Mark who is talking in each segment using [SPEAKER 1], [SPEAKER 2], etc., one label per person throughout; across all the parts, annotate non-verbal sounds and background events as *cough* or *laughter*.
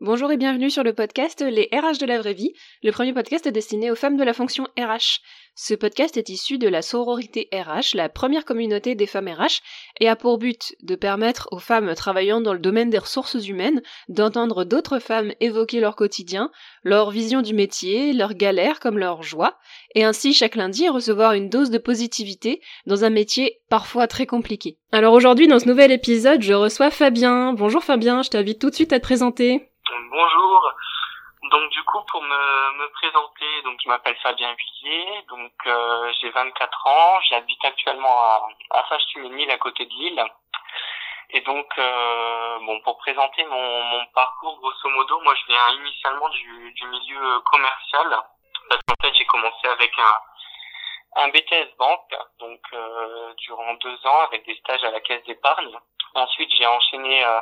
[SPEAKER 1] Bonjour et bienvenue sur le podcast Les RH de la vraie vie, le premier podcast destiné aux femmes de la fonction RH. Ce podcast est issu de la sororité RH, la première communauté des femmes RH, et a pour but de permettre aux femmes travaillant dans le domaine des ressources humaines d'entendre d'autres femmes évoquer leur quotidien, leur vision du métier, leurs galères comme leurs joies, et ainsi chaque lundi recevoir une dose de positivité dans un métier parfois très compliqué. Alors aujourd'hui dans ce nouvel épisode, je reçois Fabien. Bonjour Fabien, je t'invite tout de suite à te présenter.
[SPEAKER 2] Bonjour. Donc du coup pour me, me présenter, donc je m'appelle Fabien Villiers, donc euh, j'ai 24 ans, j'habite actuellement à, à Fache-Tuménil à côté de Lille. Et donc euh, bon pour présenter mon, mon parcours grosso modo, moi je viens initialement du, du milieu commercial parce fait j'ai commencé avec un un BTS banque donc euh, durant deux ans avec des stages à la caisse d'épargne. Ensuite j'ai enchaîné euh,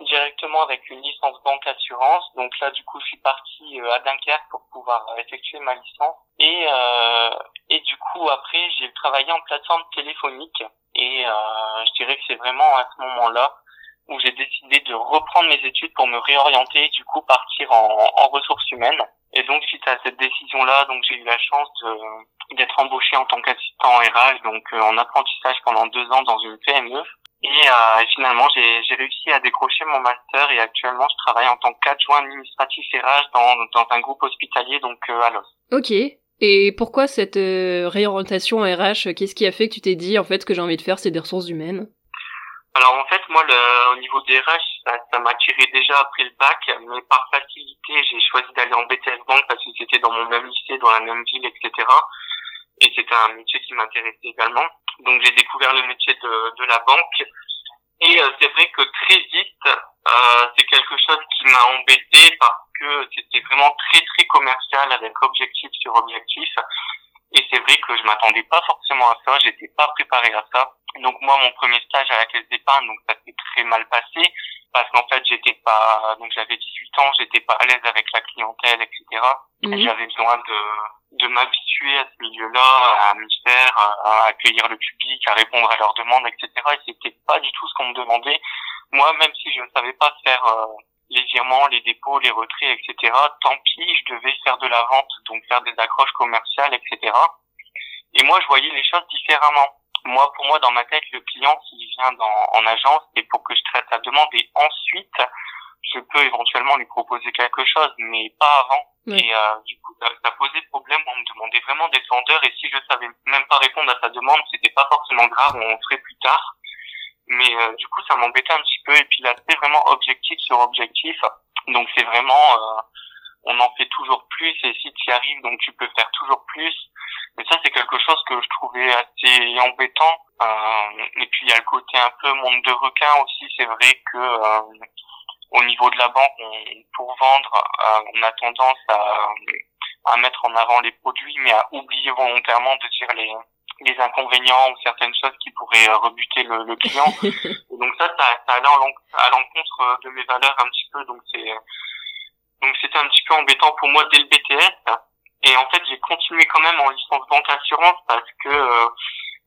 [SPEAKER 2] directement avec une licence banque assurance. Donc là, du coup, je suis parti euh, à Dunkerque pour pouvoir euh, effectuer ma licence. Et euh, et du coup, après, j'ai travaillé en plateforme téléphonique. Et euh, je dirais que c'est vraiment à ce moment-là où j'ai décidé de reprendre mes études pour me réorienter et du coup partir en, ressources humaines. Et donc suite à cette décision-là, donc j'ai eu la chance d'être embauché en tant qu'assistant RH, donc en apprentissage pendant deux ans dans une PME. Et euh, finalement, j'ai réussi à décrocher mon master et actuellement, je travaille en tant qu'adjoint administratif RH dans, dans un groupe hospitalier, donc euh, à Los.
[SPEAKER 1] Ok. Et pourquoi cette euh, réorientation RH Qu'est-ce qui a fait que tu t'es dit, en fait, ce que j'ai envie de faire, c'est des ressources humaines?
[SPEAKER 2] Alors en fait, moi, le, au niveau des RH, ça m'a tiré déjà après le bac, mais par facilité, j'ai choisi d'aller en BTS Bank parce que c'était dans mon même lycée, dans la même ville, etc. Et c'était un métier qui m'intéressait également. Donc j'ai découvert le métier de, de la banque. Et euh, c'est vrai que très vite, euh, c'est quelque chose qui m'a embêté parce que c'était vraiment très très commercial avec objectif sur objectif. Et c'est vrai que je m'attendais pas forcément à ça, j'étais pas préparé à ça. Donc moi, mon premier stage à la caisse d'épargne, donc ça s'est très mal passé parce qu'en fait, j'étais pas, donc j'avais 18 ans, j'étais pas à l'aise avec la clientèle, etc.
[SPEAKER 1] Mhm.
[SPEAKER 2] J'avais besoin de de m'habituer à ce milieu-là, à m'y faire, à accueillir le public, à répondre à leurs demandes, etc. Et c'était pas du tout ce qu'on me demandait. Moi, même si je ne savais pas faire euh, les virements, les dépôts, les retraits, etc. Tant pis, je devais faire de la vente, donc faire des accroches commerciales, etc. Et moi, je voyais les choses différemment. Moi, pour moi, dans ma tête, le client, s'il vient dans, en agence, c'est pour que je traite sa demande et ensuite, je peux éventuellement lui proposer quelque chose, mais pas avant. Et euh, du coup, ça, ça posait problème. On me demandait vraiment des vendeurs et si je savais même pas répondre à sa demande, c'était pas forcément grave, on le ferait plus tard. Mais euh, du coup, ça m'embêtait un petit peu. Et puis l'aspect vraiment objectif sur objectif, donc c'est vraiment, euh, on en fait toujours plus et si tu y arrives, donc tu peux faire toujours plus. Mais ça, c'est quelque chose que je trouvais assez embêtant. Euh, et puis il y a le côté un peu monde de requin aussi. C'est vrai que euh, au niveau de la banque, on, pour vendre, euh, on a tendance à, à mettre en avant les produits, mais à oublier volontairement de dire les, les inconvénients ou certaines choses qui pourraient euh, rebuter le, le client. *laughs* Et donc ça, ça, ça allait à l'encontre de mes valeurs un petit peu. Donc c'est donc c'était un petit peu embêtant pour moi dès le BTS. Et en fait, j'ai continué quand même en licence banque assurance parce que euh,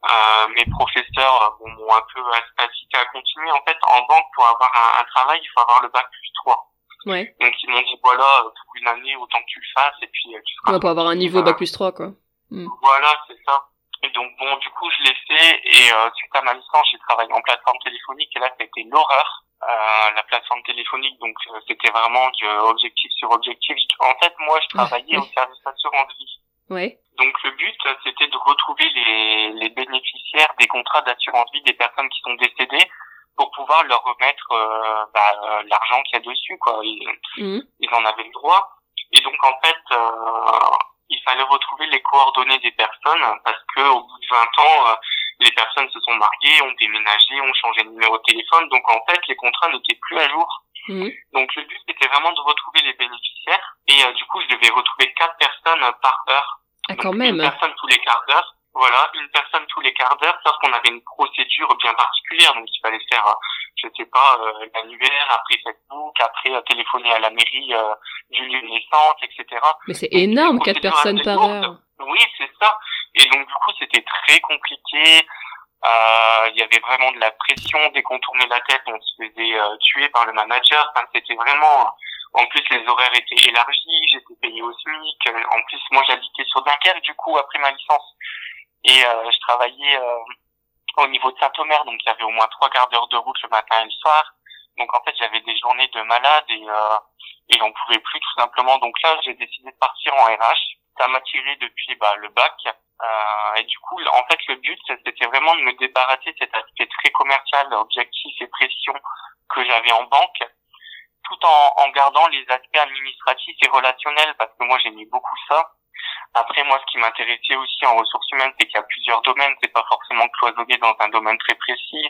[SPEAKER 2] euh, mes professeurs euh, bon, m'ont un peu incité à continuer. En fait, en banque, pour avoir un, un travail, il faut avoir le bac plus 3.
[SPEAKER 1] Ouais.
[SPEAKER 2] Donc ils m'ont dit voilà, pour une année, autant que tu le fasses, et puis euh, tu seras
[SPEAKER 1] Ouais, pour avoir un niveau bac plus 3, quoi.
[SPEAKER 2] voilà, c'est ça. Et donc bon, du coup, je l'ai fait et euh, suite à ma licence, j'ai travaillé en plateforme téléphonique et là, c'était l'horreur. Euh, la plateforme téléphonique, donc euh, c'était vraiment du objectif sur objectif. En fait, moi, je travaillais au service assurance vie.
[SPEAKER 1] Ouais.
[SPEAKER 2] Donc le but, c'était de retrouver les, les bénéficiaires des contrats d'assurance vie des personnes qui sont décédées pour pouvoir leur remettre euh, bah, l'argent qu'il y a dessus, quoi. Ils,
[SPEAKER 1] Mhm.
[SPEAKER 2] ils en avaient le droit. Et donc en fait, euh, il fallait retrouver les coordonnées des personnes parce que au bout de 20 ans, euh, les personnes se sont mariées, ont déménagé, ont changé de numéro de téléphone. Donc en fait, les contrats n'étaient plus à jour.
[SPEAKER 1] Mhm.
[SPEAKER 2] Donc le but c'était vraiment de retrouver les bénéficiaires. Et euh, du coup, je devais retrouver quatre personnes par heure.
[SPEAKER 1] Ah, quand
[SPEAKER 2] Une
[SPEAKER 1] même.
[SPEAKER 2] personne tous les quarts d'heure. Voilà, une personne tous les quarts d'heure, sauf qu'on avait une procédure bien particulière. Donc il fallait faire, euh, je sais pas, euh, l'annuaire, après Facebook, après euh, téléphoner à la mairie euh, du lieu de naissance, etc.
[SPEAKER 1] Mais c'est énorme,
[SPEAKER 2] c'est
[SPEAKER 1] 4
[SPEAKER 2] une procédure
[SPEAKER 1] personnes par heure.
[SPEAKER 2] Oui, c'est ça. Et donc du coup, c'était très compliqué. Euh, Il y avait vraiment de la pression. Dès qu'on tournait la tête, on se faisait tuer par le manager. Enfin, c'était vraiment, En plus, les horaires étaient élargis, j'étais payé au SMIC. En plus, moi, j'habitais sur Dunkerque, du coup, après ma licence. Et je travaillais au niveau de Saint-Omer, donc il y avait au moins trois quarts d'heure de route le matin et le soir. Donc en fait, j'avais des journées de malade et euh, et j'en pouvais plus tout simplement. Donc là, j'ai décidé de partir en RH. Ça m'a tiré depuis bah, le bac. Euh, et du coup, en fait, le but, c'était vraiment de me débarrasser de cet aspect très commercial, objectif et pression que j'avais en banque, tout en, en gardant les aspects administratifs et relationnels, parce que moi, j'aimais beaucoup ça. Après, moi, ce qui m'intéressait aussi en ressources humaines, c'est qu'il y a plusieurs domaines. C'est pas forcément cloisonné dans un domaine très précis.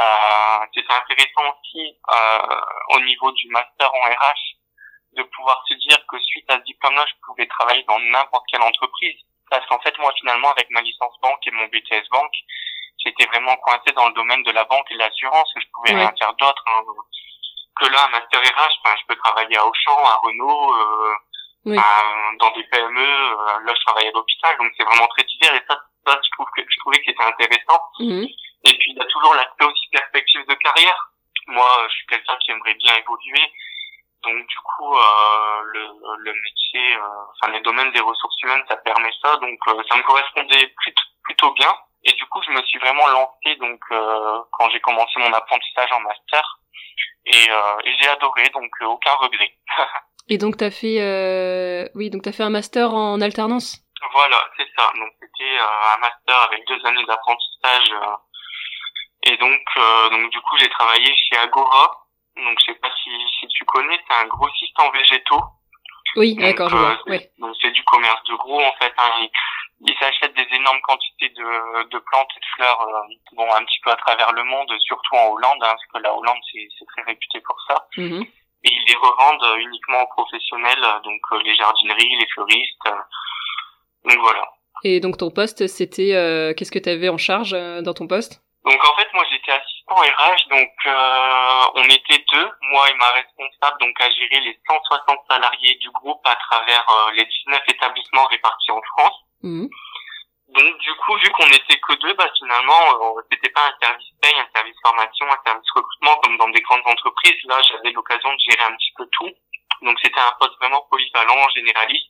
[SPEAKER 2] Euh, c'était intéressant aussi euh, au niveau du master en RH de pouvoir se dire que suite à ce diplôme-là, je pouvais travailler dans n'importe quelle entreprise. Parce qu'en fait, moi, finalement, avec ma licence banque et mon BTS banque, j'étais vraiment coincé dans le domaine de la banque et de l'assurance. Je pouvais rien faire d'autre hein. Que là, master RH. Enfin, je peux travailler à Auchan, à Renault, euh, oui. dans des PME. Euh, là, je travaille à l'hôpital, donc c'est vraiment très divers. Et ça, ça je, trouve que, je trouvais que c'était intéressant. Mhm. Et puis, il y a toujours l'aspect aussi perspective de carrière. Moi, je suis quelqu'un qui aimerait bien évoluer. Donc, du coup, euh, le, le métier, euh, enfin, les domaines des ressources humaines, ça permet ça. Donc, euh, ça me correspondait plutôt, plutôt bien. Et du coup, je me suis vraiment lancé donc euh, quand j'ai commencé mon apprentissage en master. Et, euh, et j'ai adoré, donc aucun regret. *laughs*
[SPEAKER 1] et donc, t'as fait, oui, donc t'as fait un master en alternance?
[SPEAKER 2] Voilà, c'est ça. Donc, c'était un master avec deux années d'apprentissage et donc, euh, donc du coup, j'ai travaillé chez Agora. Donc, je sais pas si, si tu connais, c'est un grossiste en végétaux.
[SPEAKER 1] Oui, d'accord.
[SPEAKER 2] Euh, donc, c'est du commerce de gros, en fait. Hein. Ils, s'achètent des énormes quantités de, de plantes et de fleurs, euh, bon, un petit peu à travers le monde, surtout en Hollande, hein, parce que la Hollande, c'est, très réputé pour ça. Mm-hmm. Et ils les revendent uniquement aux professionnels, donc les jardineries, les fleuristes. donc voilà.
[SPEAKER 1] Et donc ton poste, c'était qu'est-ce que tu avais en charge dans ton poste?
[SPEAKER 2] Donc en fait, moi j'étais assistant RH, donc euh, on était deux, moi et ma responsable, donc à gérer les 160 salariés du groupe à travers euh, les 19 établissements répartis en France. Mmh. Donc du coup, vu qu'on était que deux, bah finalement, euh, c'était pas un service paye, un service formation, un service recrutement comme dans des grandes entreprises. Là, j'avais l'occasion de gérer un petit peu tout. Donc c'était un poste vraiment polyvalent, généraliste.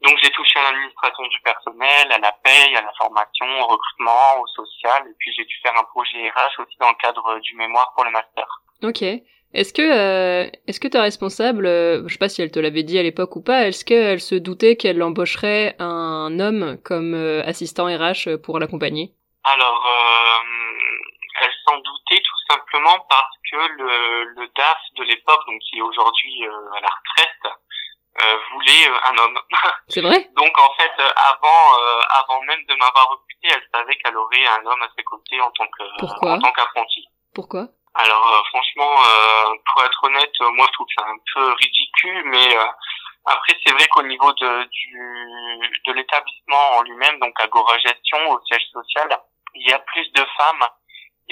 [SPEAKER 2] Donc j'ai touché à l'administration du personnel, à la paye, à la formation, au recrutement, au social, et puis j'ai dû faire un projet RH aussi dans le cadre du mémoire pour le master.
[SPEAKER 1] Ok. Est-ce que euh, est-ce que ta responsable, euh, je sais pas si elle te l'avait dit à l'époque ou pas, est-ce qu'elle se doutait qu'elle embaucherait un homme comme euh, assistant RH pour l'accompagner?
[SPEAKER 2] Alors, elle s'en doutait tout simplement parce que le, le DAF de l'époque, donc qui est aujourd'hui à la retraite, euh, voulait euh, un homme. *laughs*
[SPEAKER 1] C'est vrai?
[SPEAKER 2] Donc en fait, euh, avant, avant même de m'avoir recruté, elle savait qu'elle aurait un homme à ses côtés en tant que
[SPEAKER 1] Pourquoi?
[SPEAKER 2] en tant qu'apprenti.
[SPEAKER 1] Pourquoi?
[SPEAKER 2] Alors franchement, pour être honnête, moi je trouve que c'est un peu ridicule, mais après c'est vrai qu'au niveau de du de l'établissement en lui-même, donc Agora Gestion au siège social, il y a plus de femmes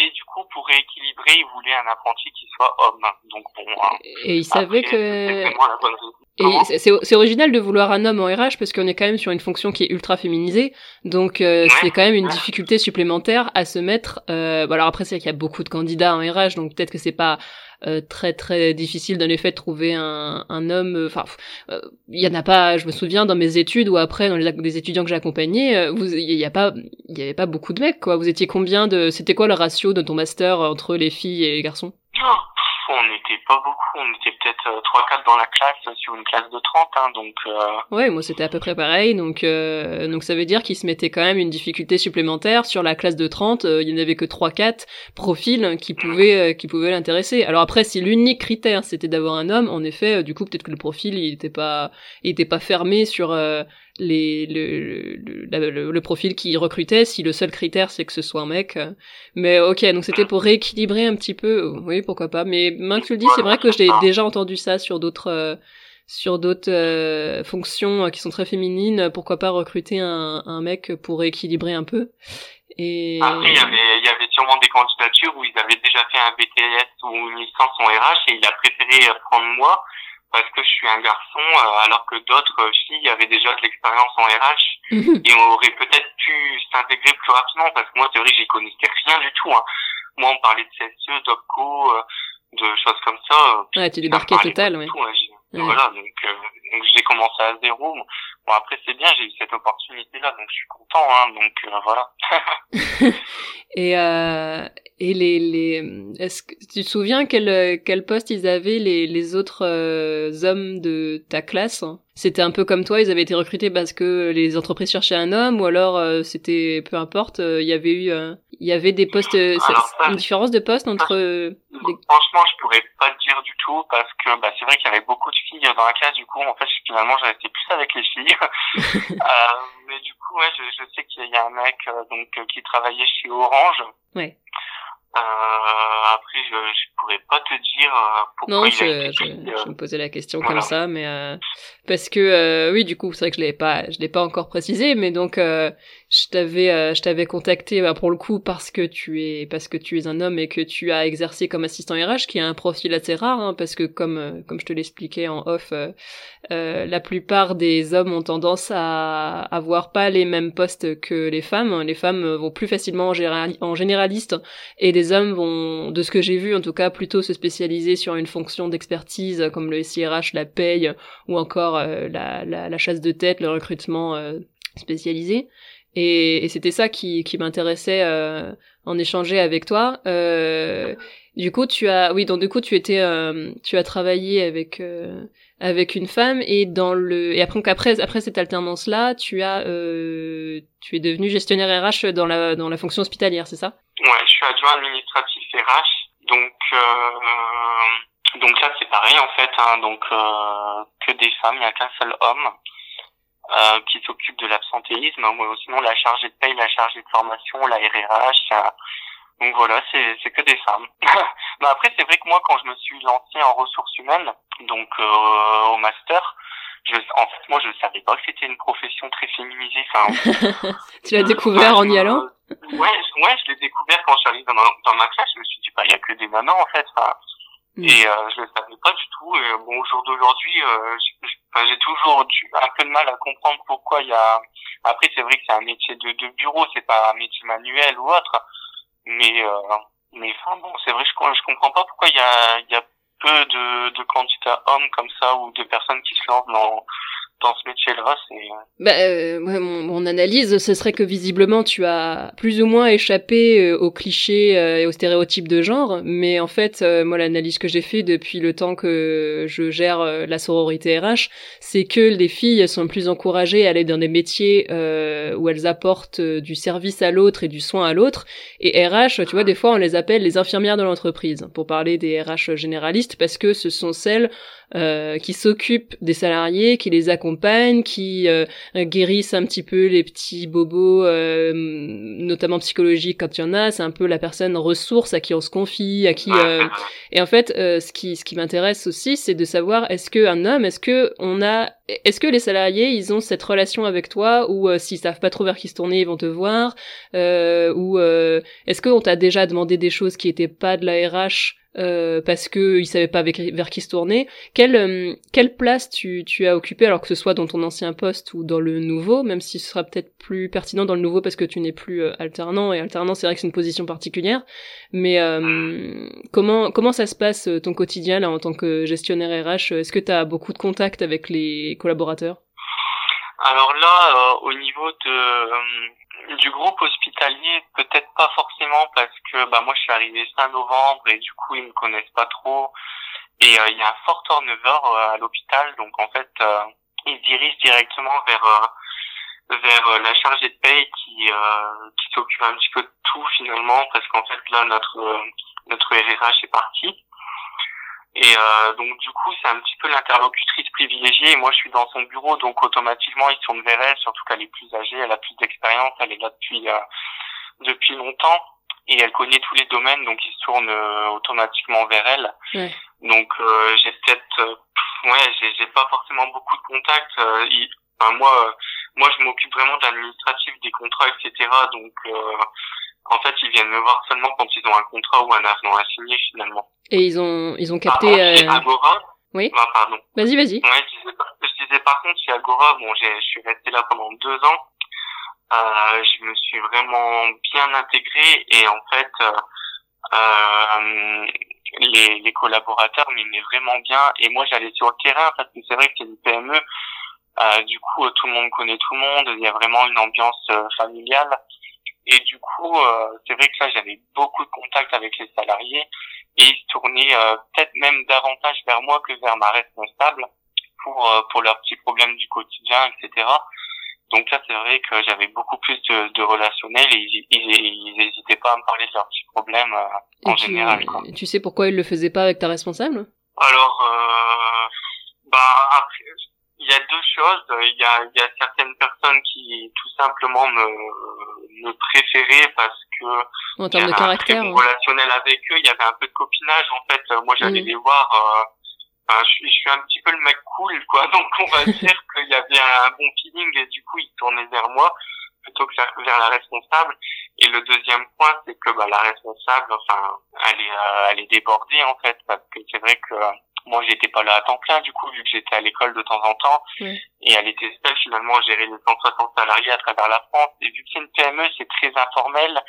[SPEAKER 2] et du coup, pour rééquilibrer, il voulait un apprenti qui soit homme. Donc bon. Hein.
[SPEAKER 1] Et il savait que. Et c'est original de vouloir un homme en RH parce qu'on est quand même sur une fonction qui est ultra féminisée, donc euh, c'est quand même une difficulté supplémentaire à se mettre. Euh, bon alors après c'est qu'il y a beaucoup de candidats en RH, donc peut-être que c'est pas euh, très très difficile les faits de trouver un, un homme. Euh, enfin, euh, il y en a pas. Je me souviens dans mes études ou après dans les étudiants que j'ai accompagnés, vous il y a pas il y avait pas beaucoup de mecs quoi. Vous étiez combien de C'était quoi le ratio de ton master entre les filles et les garçons?
[SPEAKER 2] On n'était pas beaucoup, on était peut-être 3-4 euh, dans la classe sur une classe de 30, hein, donc... Euh...
[SPEAKER 1] Ouais, moi c'était à peu près pareil, donc euh, donc ça veut dire qu'il se mettait quand même une difficulté supplémentaire sur la classe de 30, euh, il y en avait que 3-4 profils qui pouvaient qui pouvaient l'intéresser. Alors après, si l'unique critère c'était d'avoir un homme, en effet, du coup peut-être que le profil il était pas il était pas fermé sur les, le, le, profil qui recrutait, si le seul critère c'est que ce soit un mec. Mais ok, donc c'était pour rééquilibrer un petit peu, oui, pourquoi pas. Mais maintenant que tu le dis, c'est vrai que j'ai déjà entendu ça sur d'autres euh, sur d'autres euh, fonctions euh, qui sont très féminines. Pourquoi pas recruter un, un mec pour rééquilibrer un peu
[SPEAKER 2] et... Après, il y, avait, il y avait sûrement des candidatures où ils avaient déjà fait un BTS ou une licence en RH et il a préféré prendre moi parce que je suis un garçon, euh, alors que d'autres euh, filles avaient déjà de l'expérience en RH mhm. et on aurait peut-être pu s'intégrer plus rapidement parce que moi, c'est vrai, j'y connaissais rien du tout. Hein. Moi, on parlait de CSE, d'OPCO, euh, de choses comme ça.
[SPEAKER 1] Ouais, tu débarquais total, ouais.
[SPEAKER 2] Voilà, donc, donc j'ai commencé à zéro. Bon après c'est bien, j'ai eu cette opportunité là, donc je suis content, hein, donc voilà. *laughs*
[SPEAKER 1] et euh, et les les est-ce que tu te souviens quel quel poste ils avaient les les autres hommes de ta classe c'était un peu comme toi, ils avaient été recrutés parce que les entreprises cherchaient un homme, ou alors euh, c'était peu importe, euh, il y avait eu, euh, il y avait des postes, une différence de poste entre.
[SPEAKER 2] Franchement, je pourrais pas te dire du tout parce que bah, c'est vrai qu'il y avait beaucoup de filles dans la classe. Du coup, fait, finalement, j'ai été plus avec les filles. *laughs* mais du coup, ouais, je, je sais qu'il y a un mec donc qui travaillait chez Orange.
[SPEAKER 1] Ouais.
[SPEAKER 2] Euh, après, je, je pourrais pas te dire euh, pourquoi
[SPEAKER 1] non,
[SPEAKER 2] il
[SPEAKER 1] je,
[SPEAKER 2] a été
[SPEAKER 1] je, me posais la question comme ça, mais euh, parce que euh, oui, du coup, c'est vrai que je l'ai pas, je l'ai pas encore précisé, mais donc euh, je t'avais, euh, je t'avais contacté bah, pour le coup parce que tu es, parce que tu es un homme et que tu as exercé comme assistant RH, qui est un profil assez rare, hein, parce que comme comme je te l'expliquais en off, la plupart des hommes ont tendance à avoir pas les mêmes postes que les femmes. Les femmes vont plus facilement en, en généraliste et des hommes vont, de ce que j'ai vu en tout cas, plutôt se spécialiser sur une fonction d'expertise comme le SIRH, la paye ou encore euh, la, la, la, chasse de tête, le recrutement euh, spécialisé. Et, et c'était ça qui, qui m'intéressait euh, en échanger avec toi. du coup, tu as, oui, donc du coup, tu étais, tu as travaillé avec avec une femme et dans le et après après après cette alternance là, tu as tu es devenu gestionnaire RH dans la dans la fonction hospitalière, c'est ça?
[SPEAKER 2] Ouais, je suis adjoint administratif RH, donc euh, donc là c'est pareil en fait, hein, donc euh, que des femmes, il n'y a qu'un seul homme euh, qui s'occupe de l'absentéisme. Sinon la chargée de paye, la chargée de formation, la RRH, donc voilà, c'est c'est que des femmes. *laughs* Mais après c'est vrai que moi quand je me suis lancé en ressources humaines, donc euh, au master, je, en fait moi je savais pas que c'était une profession très féminisée. Enfin, *laughs*
[SPEAKER 1] tu l'as découvert en y allant?
[SPEAKER 2] Ouais, ouais, je l'ai découvert quand je suis arrivé dans, dans ma classe. Je me suis dit, bah, il y a que des mamans, en fait. Enfin, mm. Et euh, je ne savais pas du tout. Et bon, au jour d'aujourd'hui, euh, j'ai toujours un peu de mal à comprendre pourquoi il y a. Après, c'est vrai que c'est un métier de, de bureau, c'est pas un métier manuel ou autre. Mais, euh, mais enfin bon, c'est vrai, je, je comprends pas pourquoi il y a, il y a peu de, de candidats hommes comme ça ou de personnes qui se lancent dans dans c'est...
[SPEAKER 1] Bah, euh, mon, mon, analyse, ce serait que visiblement tu as plus ou moins échappé euh, aux clichés euh, et aux stéréotypes de genre, mais en fait, euh, moi l'analyse que j'ai fait depuis le temps que je gère euh, la sororité RH, c'est que les filles sont plus encouragées à aller dans des métiers où elles apportent du service à l'autre et du soin à l'autre, et RH, tu vois, des fois on les appelle les infirmières de l'entreprise, pour parler des RH généralistes, parce que ce sont celles euh, qui s'occupent des salariés, qui les accompagnent, qui euh, guérissent un petit peu les petits bobos, euh, notamment psychologiques quand il y en a. C'est un peu la personne ressource à qui on se confie, à qui. Et en fait, ce qui ce qui m'intéresse aussi, c'est de savoir est-ce que un homme, est-ce que on a, est-ce que les salariés, ils ont cette relation avec toi ou s'ils savent pas trop vers qui se tourner, ils vont te voir, ou est-ce qu'on t'a déjà demandé des choses qui étaient pas de la RH euh, parce que il savait pas vers qui se tourner. Quelle euh, quelle place tu tu as occupé alors que ce soit dans ton ancien poste ou dans le nouveau, même si ce sera peut-être plus pertinent dans le nouveau parce que tu n'es plus euh, alternant et alternant c'est vrai que c'est une position particulière. Mais comment comment ça se passe ton quotidien là en tant que gestionnaire RH Est-ce que tu as beaucoup de contacts avec les collaborateurs?
[SPEAKER 2] Alors là, au niveau de du groupe hospitalier, peut-être pas forcément parce que bah moi je suis arrivé fin novembre et du coup ils me connaissent pas trop. Et euh, il y a un fort turnover euh, à l'hôpital. Donc en fait euh, ils dirigent directement vers vers la chargée de paye qui qui s'occupe un petit peu de tout finalement parce qu'en fait là notre notre RRH est parti et euh, donc du coup, c'est un petit peu l'interlocutrice privilégiée. Et moi, je suis dans son bureau, donc automatiquement, ils tournent vers elle, surtout qu'elle est plus âgée, elle a plus d'expérience, elle est là depuis euh, depuis longtemps et elle connaît tous les domaines, donc ils se tournent euh, automatiquement vers elle.
[SPEAKER 1] Ouais.
[SPEAKER 2] Donc euh, j'ai peut-être, euh, ouais, j'ai, j'ai pas forcément beaucoup de contacts. enfin, moi, moi, je m'occupe vraiment de l'administratif, des contrats, etc. Donc en fait, ils viennent me voir seulement quand ils ont un contrat ou un avenant à signer finalement.
[SPEAKER 1] Et ils ont, ils ont capté.
[SPEAKER 2] Par contre, euh... Agora.
[SPEAKER 1] Oui.
[SPEAKER 2] Ah, pardon.
[SPEAKER 1] Vas-y, vas-y.
[SPEAKER 2] Ouais, je disais, je disais par contre chez Agora, bon, j'ai, je suis resté là pendant deux ans. Euh, je me suis vraiment bien intégré et en fait, euh, euh les, les collaborateurs m'aimaient vraiment bien et moi j'allais sur le terrain parce que c'est vrai que c'est une PME. Euh, du coup, tout le monde connaît tout le monde. Il y a vraiment une ambiance familiale. Et du coup, c'est vrai que là, j'avais beaucoup de contacts avec les salariés et ils se tournaient peut-être même davantage vers moi que vers ma responsable pour pour leurs petits problèmes du quotidien, etc. Donc là, c'est vrai que j'avais beaucoup plus de, de relationnel et ils n'hésitaient pas à me parler de leurs petits problèmes euh, en
[SPEAKER 1] tu,
[SPEAKER 2] général. Quoi.
[SPEAKER 1] Tu sais pourquoi ils le faisaient pas avec ta responsable?
[SPEAKER 2] Alors, euh, bah après, il y a deux choses. Il y a, il y a certaines personnes qui tout simplement me, me préféraient parce que
[SPEAKER 1] en termes de caractère,
[SPEAKER 2] un relationnel avec eux. Il y avait un peu de copinage en fait. Moi, j'allais mmh. les voir. Euh, je, suis, je suis un petit peu le mec cool, quoi. *laughs* Donc on va dire qu'il y avait un bon feeling et du coup il tournait vers moi plutôt que vers la responsable. Et le deuxième point, c'est que bah, la responsable, enfin, elle est, euh, elle est débordée en fait, parce que c'est vrai que moi j'étais pas là à temps plein du coup vu que j'étais à l'école de temps en temps. Et elle était seule finalement à gérer les 160 salariés à travers la France. Et vu que c'est une PME c'est très informel.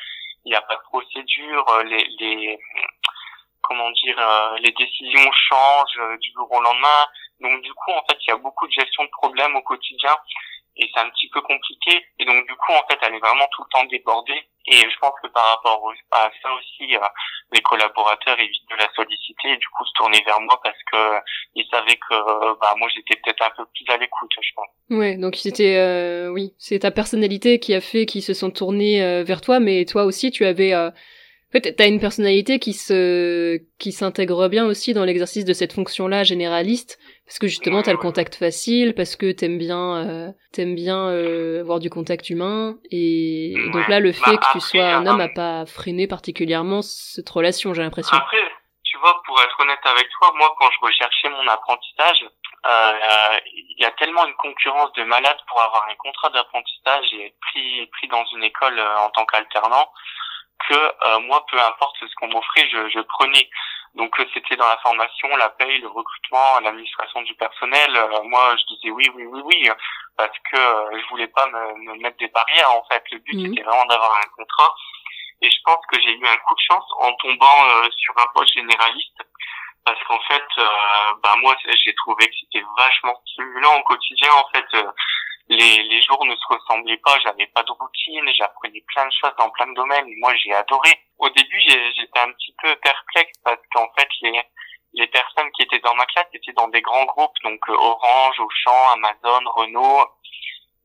[SPEAKER 2] Il n'y a pas de procédure les, les comment dire, euh, les décisions changent euh, du jour au lendemain. Donc du coup, en fait, il y a beaucoup de gestion de problèmes au quotidien et c'est un petit peu compliqué. Et donc du coup, en fait, elle est vraiment tout le temps débordée. Et je pense que par rapport à ça aussi, euh, les collaborateurs évitent de la solliciter et du coup se tourner vers moi parce que ils savaient que bah moi j'étais peut-être un peu plus à l'écoute, je pense.
[SPEAKER 1] Ouais, donc c'était euh, oui, c'est ta personnalité qui a fait qu'ils se sont tournés vers toi, mais toi aussi tu avais en fait, t'as une personnalité qui se, qui s'intègre bien aussi dans l'exercice de cette fonction-là généraliste, parce que justement t'as le contact facile, parce que t'aimes bien, euh, t'aimes bien euh, avoir du contact humain, et donc là le fait
[SPEAKER 2] bah,
[SPEAKER 1] que tu sois un homme
[SPEAKER 2] euh,
[SPEAKER 1] a pas freiné particulièrement cette relation, j'ai l'impression.
[SPEAKER 2] Après, tu vois, pour être honnête avec toi, moi quand je recherchais mon apprentissage, euh, il y a tellement une concurrence de malades pour avoir un contrat d'apprentissage et être pris, pris dans une école en tant qu'alternant que euh, moi, peu importe ce qu'on m'offrait, je, je, prenais. Donc euh, c'était dans la formation, la paye, le recrutement, l'administration du personnel. Euh, moi, je disais oui, oui, oui, oui, parce que je voulais pas me, me, mettre des barrières. En fait, le but
[SPEAKER 1] Mhm.
[SPEAKER 2] c'était vraiment d'avoir un contrat. Et je pense que j'ai eu un coup de chance en tombant sur un poste généraliste, parce qu'en fait, bah moi, j'ai trouvé que c'était vachement stimulant au quotidien. En fait, les, les jours ne se ressemblaient pas, j'avais pas de routine, j'apprenais plein de choses dans plein de domaines. Moi, j'ai adoré. Au début, j'étais un petit peu perplexe parce qu'en fait, les, les personnes qui étaient dans ma classe étaient dans des grands groupes, donc euh, Orange, Auchan, Amazon, Renault.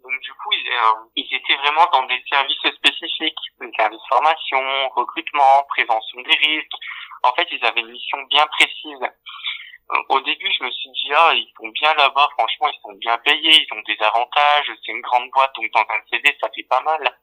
[SPEAKER 2] Donc du coup, ils, euh, ils étaient vraiment dans des services spécifiques, des services formation, recrutement, prévention des risques. En fait, ils avaient une mission bien précise au début, je me suis dit, ah, ils sont bien là-bas, franchement, ils sont bien payés, ils ont des avantages, c'est une grande boîte, donc dans un CV, ça fait pas mal.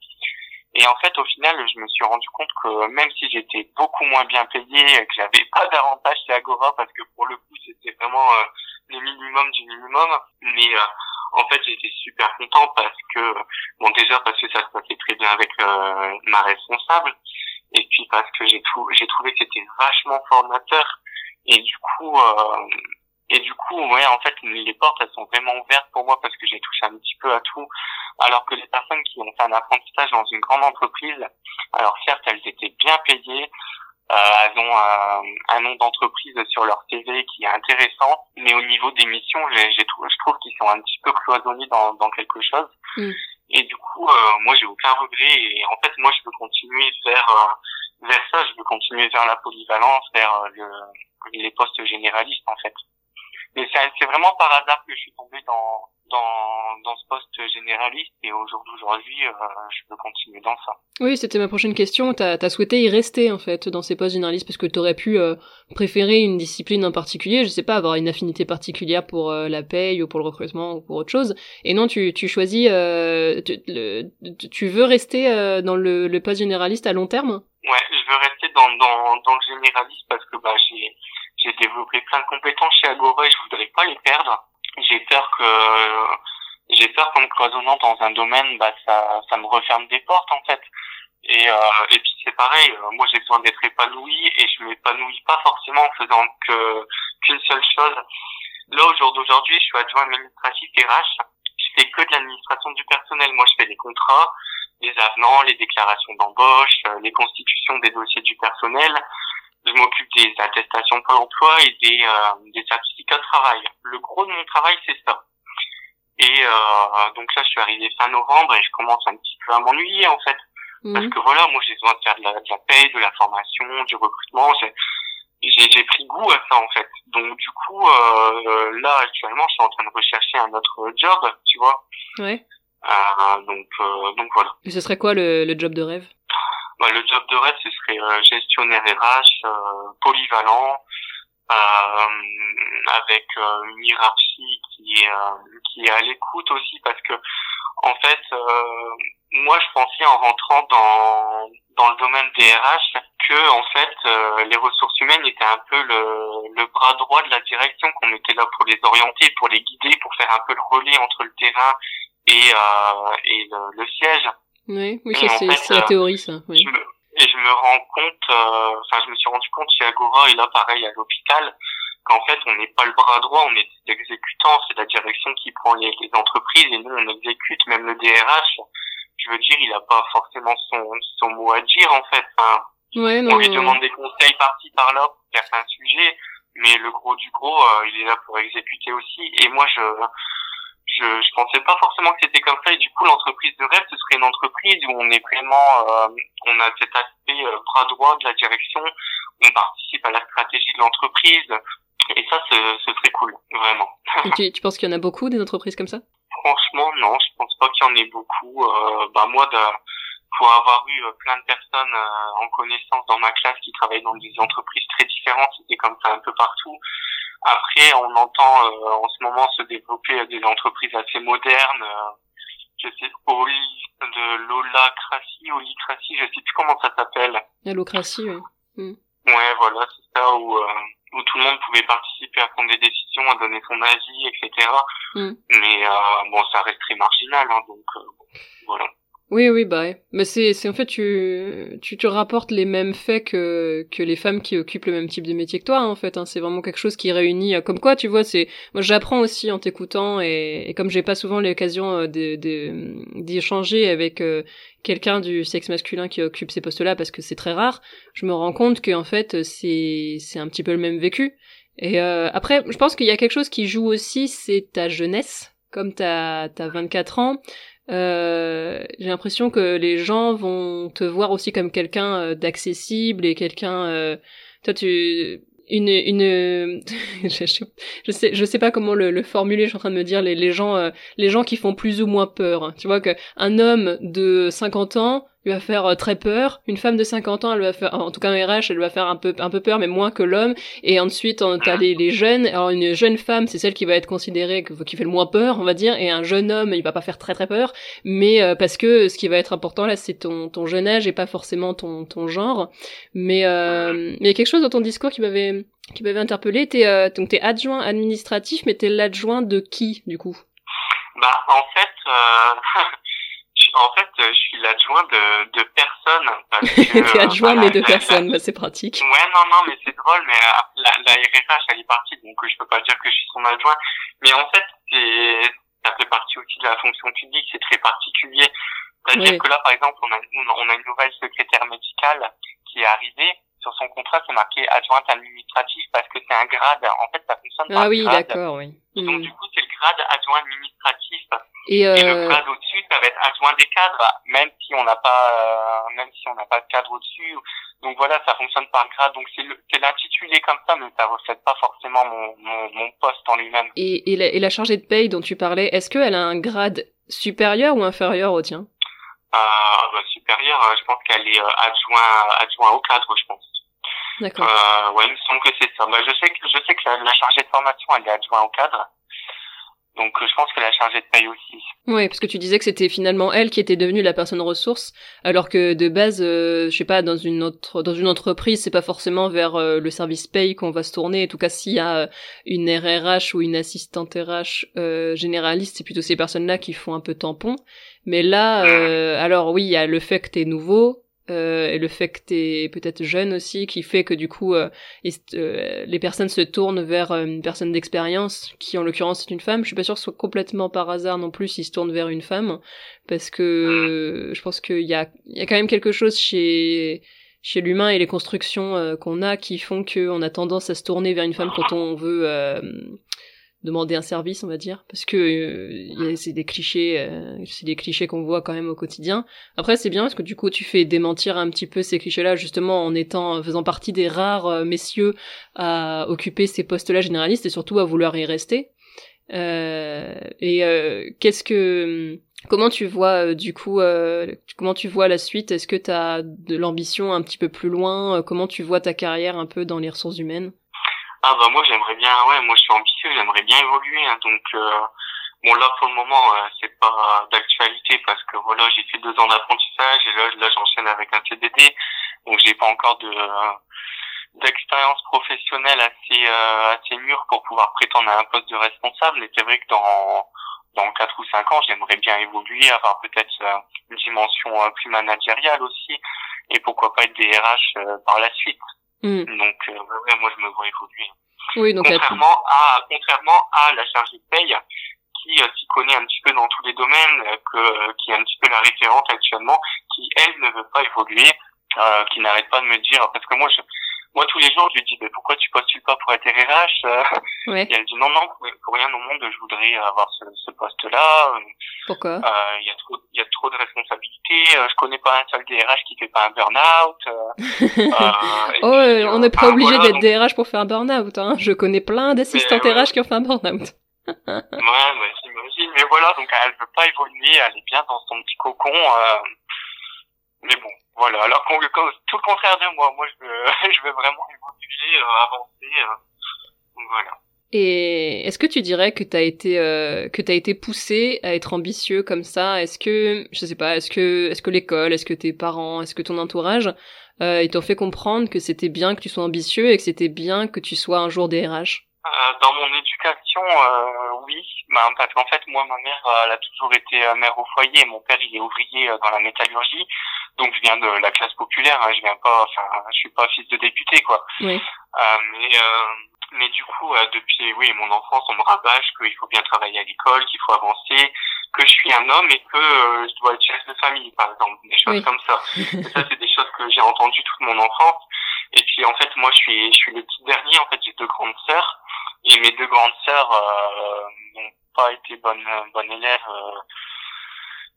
[SPEAKER 2] Et en fait, au final, je me suis rendu compte que même si j'étais beaucoup moins bien payé, que j'avais pas d'avantages chez Agora, parce que pour le coup, c'était vraiment euh, le minimum du minimum, mais euh, en fait, j'étais super content parce que, bon, déjà parce que ça se passait très bien avec euh, ma responsable, et puis parce que j'ai j'ai trouvé que c'était vachement formateur et du coup, euh, et du coup, ouais, en fait, les portes, elles sont vraiment ouvertes pour moi parce que j'ai touché un petit peu à tout. Alors que les personnes qui ont fait un apprentissage dans une grande entreprise, alors certes, elles étaient bien payées, euh, elles ont un, un nom d'entreprise sur leur CV qui est intéressant, mais au niveau des missions, j'ai, j'ai, je trouve qu'ils sont un petit peu cloisonnés dans, dans quelque chose.
[SPEAKER 1] Mm.
[SPEAKER 2] Et du coup, euh, moi, j'ai aucun regret. Et en fait, moi, je veux continuer vers euh, vers ça. Je veux continuer vers la polyvalence, vers euh, le, les postes généralistes en fait. Mais c'est vraiment par hasard que je suis tombé dans dans, dans ce poste généraliste et aujourd'hui euh, je peux continuer dans ça.
[SPEAKER 1] Oui, c'était ma prochaine question. T'as as souhaité y rester en fait dans ces postes généralistes parce que t'aurais pu euh, préférer une discipline en particulier, je sais pas, avoir une affinité particulière pour euh, la paye ou pour le recrutement ou pour autre chose. Et non, tu, tu choisis, euh, tu, le, tu veux rester dans le, le poste généraliste à long terme?
[SPEAKER 2] Ouais, je veux rester dans, dans, dans le généraliste parce que bah, j'ai j'ai développé plein de compétences chez Agora et je voudrais pas les perdre. J'ai peur que j'ai peur qu'en me cloisonnant dans un domaine, bah ça ça me referme des portes en fait. Et euh, et puis c'est pareil, euh, moi j'ai besoin d'être épanoui et je m'épanouis pas forcément en faisant que qu'une seule chose. Là au jour d'aujourd'hui, je suis adjoint administratif RH. Je fais que de l'administration du personnel. Moi je fais les contrats, les avenants, les déclarations d'embauche, les constitutions des dossiers du personnel je m'occupe des attestations pour l'emploi et des, euh, des certificats de travail. Le gros de mon travail, c'est ça. Et euh, donc là, je suis arrivé fin novembre et je commence un petit peu à m'ennuyer en fait. Parce que voilà, moi j'ai besoin de faire de la, de la paye, de la formation, du recrutement. J'ai, j'ai pris goût à ça en fait. Donc du coup, euh, là actuellement, je suis en train de rechercher un autre job, tu vois.
[SPEAKER 1] Ouais.
[SPEAKER 2] Euh, donc euh, donc voilà.
[SPEAKER 1] Et ce serait quoi le, le job de rêve?
[SPEAKER 2] Bah, Le job de rêve, ce serait euh, gestionnaire RH, euh, polyvalent, euh, avec une hiérarchie qui est qui est à l'écoute aussi parce que en fait moi je pensais en rentrant dans dans le domaine des RH que en fait euh, les ressources humaines étaient un peu le, le bras droit de la direction qu'on était là pour les orienter pour les guider pour faire un peu le relais entre le terrain et euh, et le, le, siège
[SPEAKER 1] oui oui ça c'est la théorie ça oui.
[SPEAKER 2] je me, et je me rends compte enfin je me suis rendu compte chez Agora et là pareil à l'hôpital qu'en fait on n'est pas le bras droit on est exécutant c'est la direction qui prend les, les entreprises et nous on exécute même le DRH je veux dire, il n'a pas forcément son, son mot à dire en fait.
[SPEAKER 1] ouais, non,
[SPEAKER 2] on lui demande des conseils par-ci par-là pour certains sujets, mais le gros du gros, euh, il est là pour exécuter aussi. Et moi, je je, je pensais pas forcément que c'était comme ça. Et du coup, l'entreprise de rêve, ce serait une entreprise où on est vraiment, euh, on a cet aspect euh, bras droit de la direction, on participe à la stratégie de l'entreprise. Et ça, ce, ce serait cool, vraiment.
[SPEAKER 1] Et tu, tu penses qu'il y en a beaucoup des entreprises comme ça?
[SPEAKER 2] Franchement, non, je pense pas qu'il y en ait beaucoup. Euh, bah moi, de, pour avoir eu euh, plein de personnes euh, en connaissance dans ma classe qui travaillent dans des entreprises très différentes, c'était comme ça un peu partout. Après, on entend euh, en ce moment se développer des entreprises assez modernes. je sais, Oli, de l'holacratie, holicratie, je sais plus comment ça s'appelle.
[SPEAKER 1] L'holocratie, oui.
[SPEAKER 2] Mm. Ouais, voilà, c'est ça où où tout le monde pouvait participer à prendre des décisions, à donner son avis, etc. Mm. Mais euh, bon, ça reste très marginal, hein, donc euh, voilà.
[SPEAKER 1] Oui, oui, bah, mais c'est, c'est en fait, tu, tu, tu rapportes les mêmes faits que, que les femmes qui occupent le même type de métier que toi, en fait. Hein. C'est vraiment quelque chose qui réunit, euh, comme quoi, tu vois, c'est, moi, j'apprends aussi en t'écoutant et, et comme j'ai pas souvent l'occasion euh, d'échanger avec euh, quelqu'un du sexe masculin qui occupe ces postes-là parce que c'est très rare, je me rends compte que en fait, c'est, c'est un petit peu le même vécu. Et euh, après, je pense qu'il y a quelque chose qui joue aussi, c'est ta jeunesse. Comme t'as, t'as 24 ans, euh, j'ai l'impression que les gens vont te voir aussi comme quelqu'un euh, d'accessible et quelqu'un euh, toi tu une une *laughs* je, sais je sais pas comment le, le, formuler je suis en train de me dire les, les gens euh, les gens qui font plus ou moins peur tu vois que un homme de 50 ans lui va faire euh, très peur. Une femme de 50 ans, elle va faire, en tout cas un RH, elle va faire un peu, un peu peur, mais moins que l'homme. Et ensuite, t'as les, les jeunes. Alors une jeune femme, c'est celle qui va être considérée qui fait le moins peur, on va dire. Et un jeune homme, il va pas faire très très peur, mais euh, parce que ce qui va être important là, c'est ton, ton jeune âge et pas forcément ton, ton genre. Mais euh, il y a quelque chose dans ton discours qui m'avait qui m'avait interpellé. T'es euh, donc t'es adjoint administratif, mais t'es l'adjoint de qui du coup?
[SPEAKER 2] Bah en fait. *laughs* En fait, euh, je suis l'adjoint de, de personnes. *laughs*
[SPEAKER 1] T'es euh, adjoint mais de personnes, bah, c'est pratique.
[SPEAKER 2] Ouais, non, non, mais c'est drôle, mais euh, la, la RFH, elle est partie, donc je peux pas dire que je suis son adjoint. Mais en fait, c'est, ça fait partie aussi de la fonction publique, c'est très particulier. C'est-à-dire que là, par exemple, on a, on a une nouvelle secrétaire médicale qui est arrivée. Sur son contrat, c'est marqué adjointe administrative parce que c'est un grade. En fait, ça fonctionne
[SPEAKER 1] ah, oui, d'accord, oui.
[SPEAKER 2] Donc, hmm. du coup, c'est le grade adjoint administratif. Et, euh... et le grade au-dessus, ça va être adjoint des cadres, même si on n'a pas, euh, même si on n'a pas de cadre au-dessus. Donc voilà, ça fonctionne par grade. Donc c'est l'intitulé comme ça, mais ça reflète pas forcément mon, mon, mon poste en lui-même.
[SPEAKER 1] Et, et, la, et la chargée de paye dont tu parlais, est-ce qu'elle a un grade supérieur ou inférieur au tien?
[SPEAKER 2] Euh, bah, supérieur, euh, je pense qu'elle est euh, adjoint, adjoint au cadre, je pense.
[SPEAKER 1] D'accord.
[SPEAKER 2] Euh, ouais, il me semble que c'est ça. Bah, je sais que je sais que la, la chargée de formation, elle est adjointe au cadre. Donc euh, je pense que la chargée de paye aussi.
[SPEAKER 1] Oui, parce que tu disais que c'était finalement elle qui était devenue la personne ressource, alors que de base, euh, je sais pas, dans une autre, dans une entreprise, c'est pas forcément vers euh, le service paye qu'on va se tourner. En tout cas, s'il y a une RRH ou une assistante RH généraliste, c'est plutôt ces personnes-là qui font un peu tampon. Mais là, alors oui, il y a le fait que t'es nouveau, euh, et le fait que t'es peut-être jeune aussi, qui fait que du coup euh, euh, les personnes se tournent vers une personne d'expérience, qui en l'occurrence est une femme. Je suis pas sûre que ce soit complètement par hasard non plus s'ils se tournent vers une femme, parce que je pense qu'il y a, y a quand même quelque chose chez chez l'humain et les constructions qu'on a qui font qu'on a tendance à se tourner vers une femme quand on veut demander un service, on va dire, parce que euh, c'est des clichés, euh, c'est des clichés qu'on voit quand même au quotidien. Après, c'est bien parce que du coup, tu fais démentir un petit peu ces clichés-là, justement en étant, faisant partie des rares euh, messieurs à occuper ces postes-là généralistes et surtout à vouloir y rester. et qu'est-ce que, comment tu vois du coup, comment tu vois la suite? Est-ce que tu as de l'ambition un petit peu plus loin? Comment tu vois ta carrière un peu dans les ressources humaines?
[SPEAKER 2] Ah bah moi j'aimerais bien, ouais, moi je suis ambitieux, j'aimerais bien évoluer, hein, donc euh, bon là pour le moment euh, c'est pas d'actualité parce que voilà j'ai fait deux ans d'apprentissage et là là j'enchaîne avec un CDD, donc j'ai pas encore de d'expérience professionnelle assez euh, assez mûre pour pouvoir prétendre à un poste de responsable. Mais c'est vrai que dans dans quatre ou cinq ans j'aimerais bien évoluer, avoir peut-être euh, une dimension plus managériale aussi et pourquoi pas être DRH par la suite. Mm. Donc, euh, ouais, moi, je me vois évoluer.
[SPEAKER 1] Oui, donc
[SPEAKER 2] contrairement à, contrairement à la chargée de paye, qui euh, s'y connaît un petit peu dans tous les domaines, euh, que, qui est un petit peu la référente actuellement, qui elle ne veut pas évoluer, euh, qui n'arrête pas de me dire, parce que moi, je, moi tous les jours je lui dis mais pourquoi tu postules pas pour être RH
[SPEAKER 1] ouais.
[SPEAKER 2] et elle dit non non pour, rien au monde je voudrais avoir ce, ce poste là
[SPEAKER 1] pourquoi?
[SPEAKER 2] Euh, il y a trop il y a trop de responsabilités. Euh, je connais pas un seul DRH qui fait pas un burn out
[SPEAKER 1] euh, *laughs* oh on n'est pas obligé d'être DRH pour faire un burn out hein. je connais plein d'assistants RH qui ont fait un burn out *laughs*
[SPEAKER 2] ouais mais j'imagine. Mais voilà donc elle veut pas évoluer elle est bien dans son petit cocon mais bon voilà, alors qu'on tout le contraire de moi, moi je veux, *laughs* je veux vraiment évoluer, euh, avancer, euh, voilà.
[SPEAKER 1] Et est-ce que tu dirais que t'as été euh, que t'as été poussé à être ambitieux comme ça? Est-ce que je sais pas Est-ce que est-ce que l'école, est-ce que tes parents, est-ce que ton entourage euh, ils t'ont fait comprendre que c'était bien que tu sois ambitieux et que c'était bien que tu sois un jour DRH
[SPEAKER 2] euh, Dans mon éducation, euh, oui, bah, parce qu'en fait moi ma mère elle a toujours été mère au foyer, mon père il est ouvrier dans la métallurgie, donc je viens de la classe populaire, hein, je viens pas, enfin, je suis pas fils de député, quoi.
[SPEAKER 1] Oui.
[SPEAKER 2] Euh, mais euh, mais du coup, euh, depuis oui mon enfance, on me rabâche qu'il faut bien travailler à l'école, qu'il faut avancer, que je suis un homme et que euh, je dois être chef de famille, par exemple, des choses comme ça. et ça, c'est des choses que j'ai entendues toute mon enfance. Et puis en fait, moi, je suis je suis le petit dernier. En fait, j'ai deux grandes sœurs et mes deux grandes sœurs n'ont pas été bonnes bonnes élèves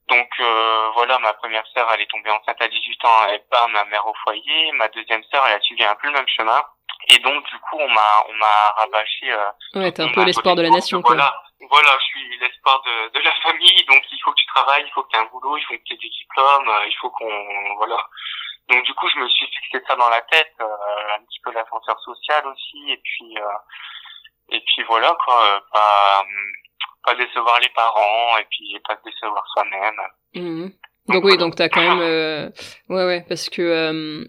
[SPEAKER 2] donc euh, voilà, ma première sœur, elle est tombée enceinte à 18 ans, elle pas ma mère au foyer. Ma deuxième sœur, elle a suivi un peu le même chemin. Et donc du coup, on m'a on m'a rabâché. Euh,
[SPEAKER 1] ouais, t'es un peu l'espoir de la nation. Quoi.
[SPEAKER 2] Voilà, voilà, je suis l'espoir de, de la famille. Donc il faut que tu travailles, il faut que tu aies un boulot, il faut que tu aies des diplômes, euh, il faut qu'on voilà. Donc du coup, je me suis fixé ça dans la tête, euh, un petit peu l'ascenseur social aussi, et puis euh, et puis voilà quoi. Pas, pas décevoir les parents et puis pas décevoir soi-même.
[SPEAKER 1] Mhm. Donc, oui, donc t'as quand même, euh... ouais ouais, parce que euh,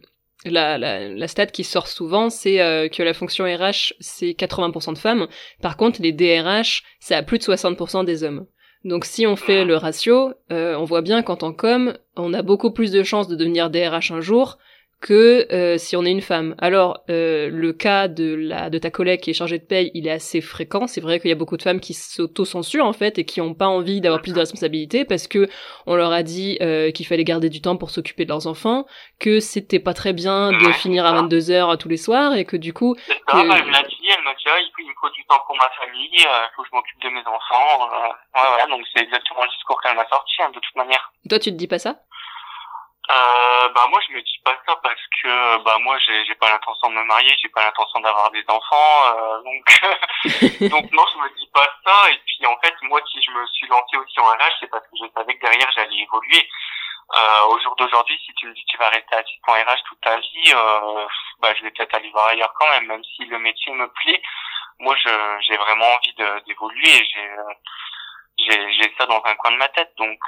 [SPEAKER 1] la, la, la stat qui sort souvent, c'est euh, que la fonction RH c'est 80% de femmes. Par contre, les DRH, c'est à plus de 60% des hommes. Donc si on fait le ratio, euh, on voit bien qu'en tant qu'homme, on a beaucoup plus de chances de devenir DRH un jour que euh, si on est une femme. Alors euh, le cas de la de ta collègue qui est chargée de paye, il est assez fréquent. C'est vrai qu'il y a beaucoup de femmes qui s'auto-censurent en fait et qui ont pas envie d'avoir plus de responsabilités parce que on leur a dit euh, qu'il fallait garder du temps pour s'occuper de leurs enfants, que c'était pas très bien de finir à 22 heures tous les soirs et que du coup.
[SPEAKER 2] Ça, elle me l'a dit, elle m'a dit ah, il faut du temps pour ma famille, il faut que je m'occupe de mes enfants. ouais, ouais, donc c'est exactement le discours qu'elle m'a sorti hein, de toute manière.
[SPEAKER 1] Toi tu te dis pas ça?
[SPEAKER 2] Euh, bah moi je me dis pas ça parce que bah moi j'ai j'ai pas l'intention de me marier, j'ai pas l'intention d'avoir des enfants, euh, donc *laughs* donc non je me dis pas ça et puis en fait moi si je me suis lancé aussi en RH c'est parce que je savais que derrière j'allais évoluer. Euh, au jour d'aujourd'hui si tu me dis que tu vas rester assistant RH toute ta vie, euh, bah je vais peut-être aller voir ailleurs quand même même si le métier me plaît. Moi je j'ai vraiment envie d'évoluer et j'ai j'ai j'ai ça dans un coin de ma tête donc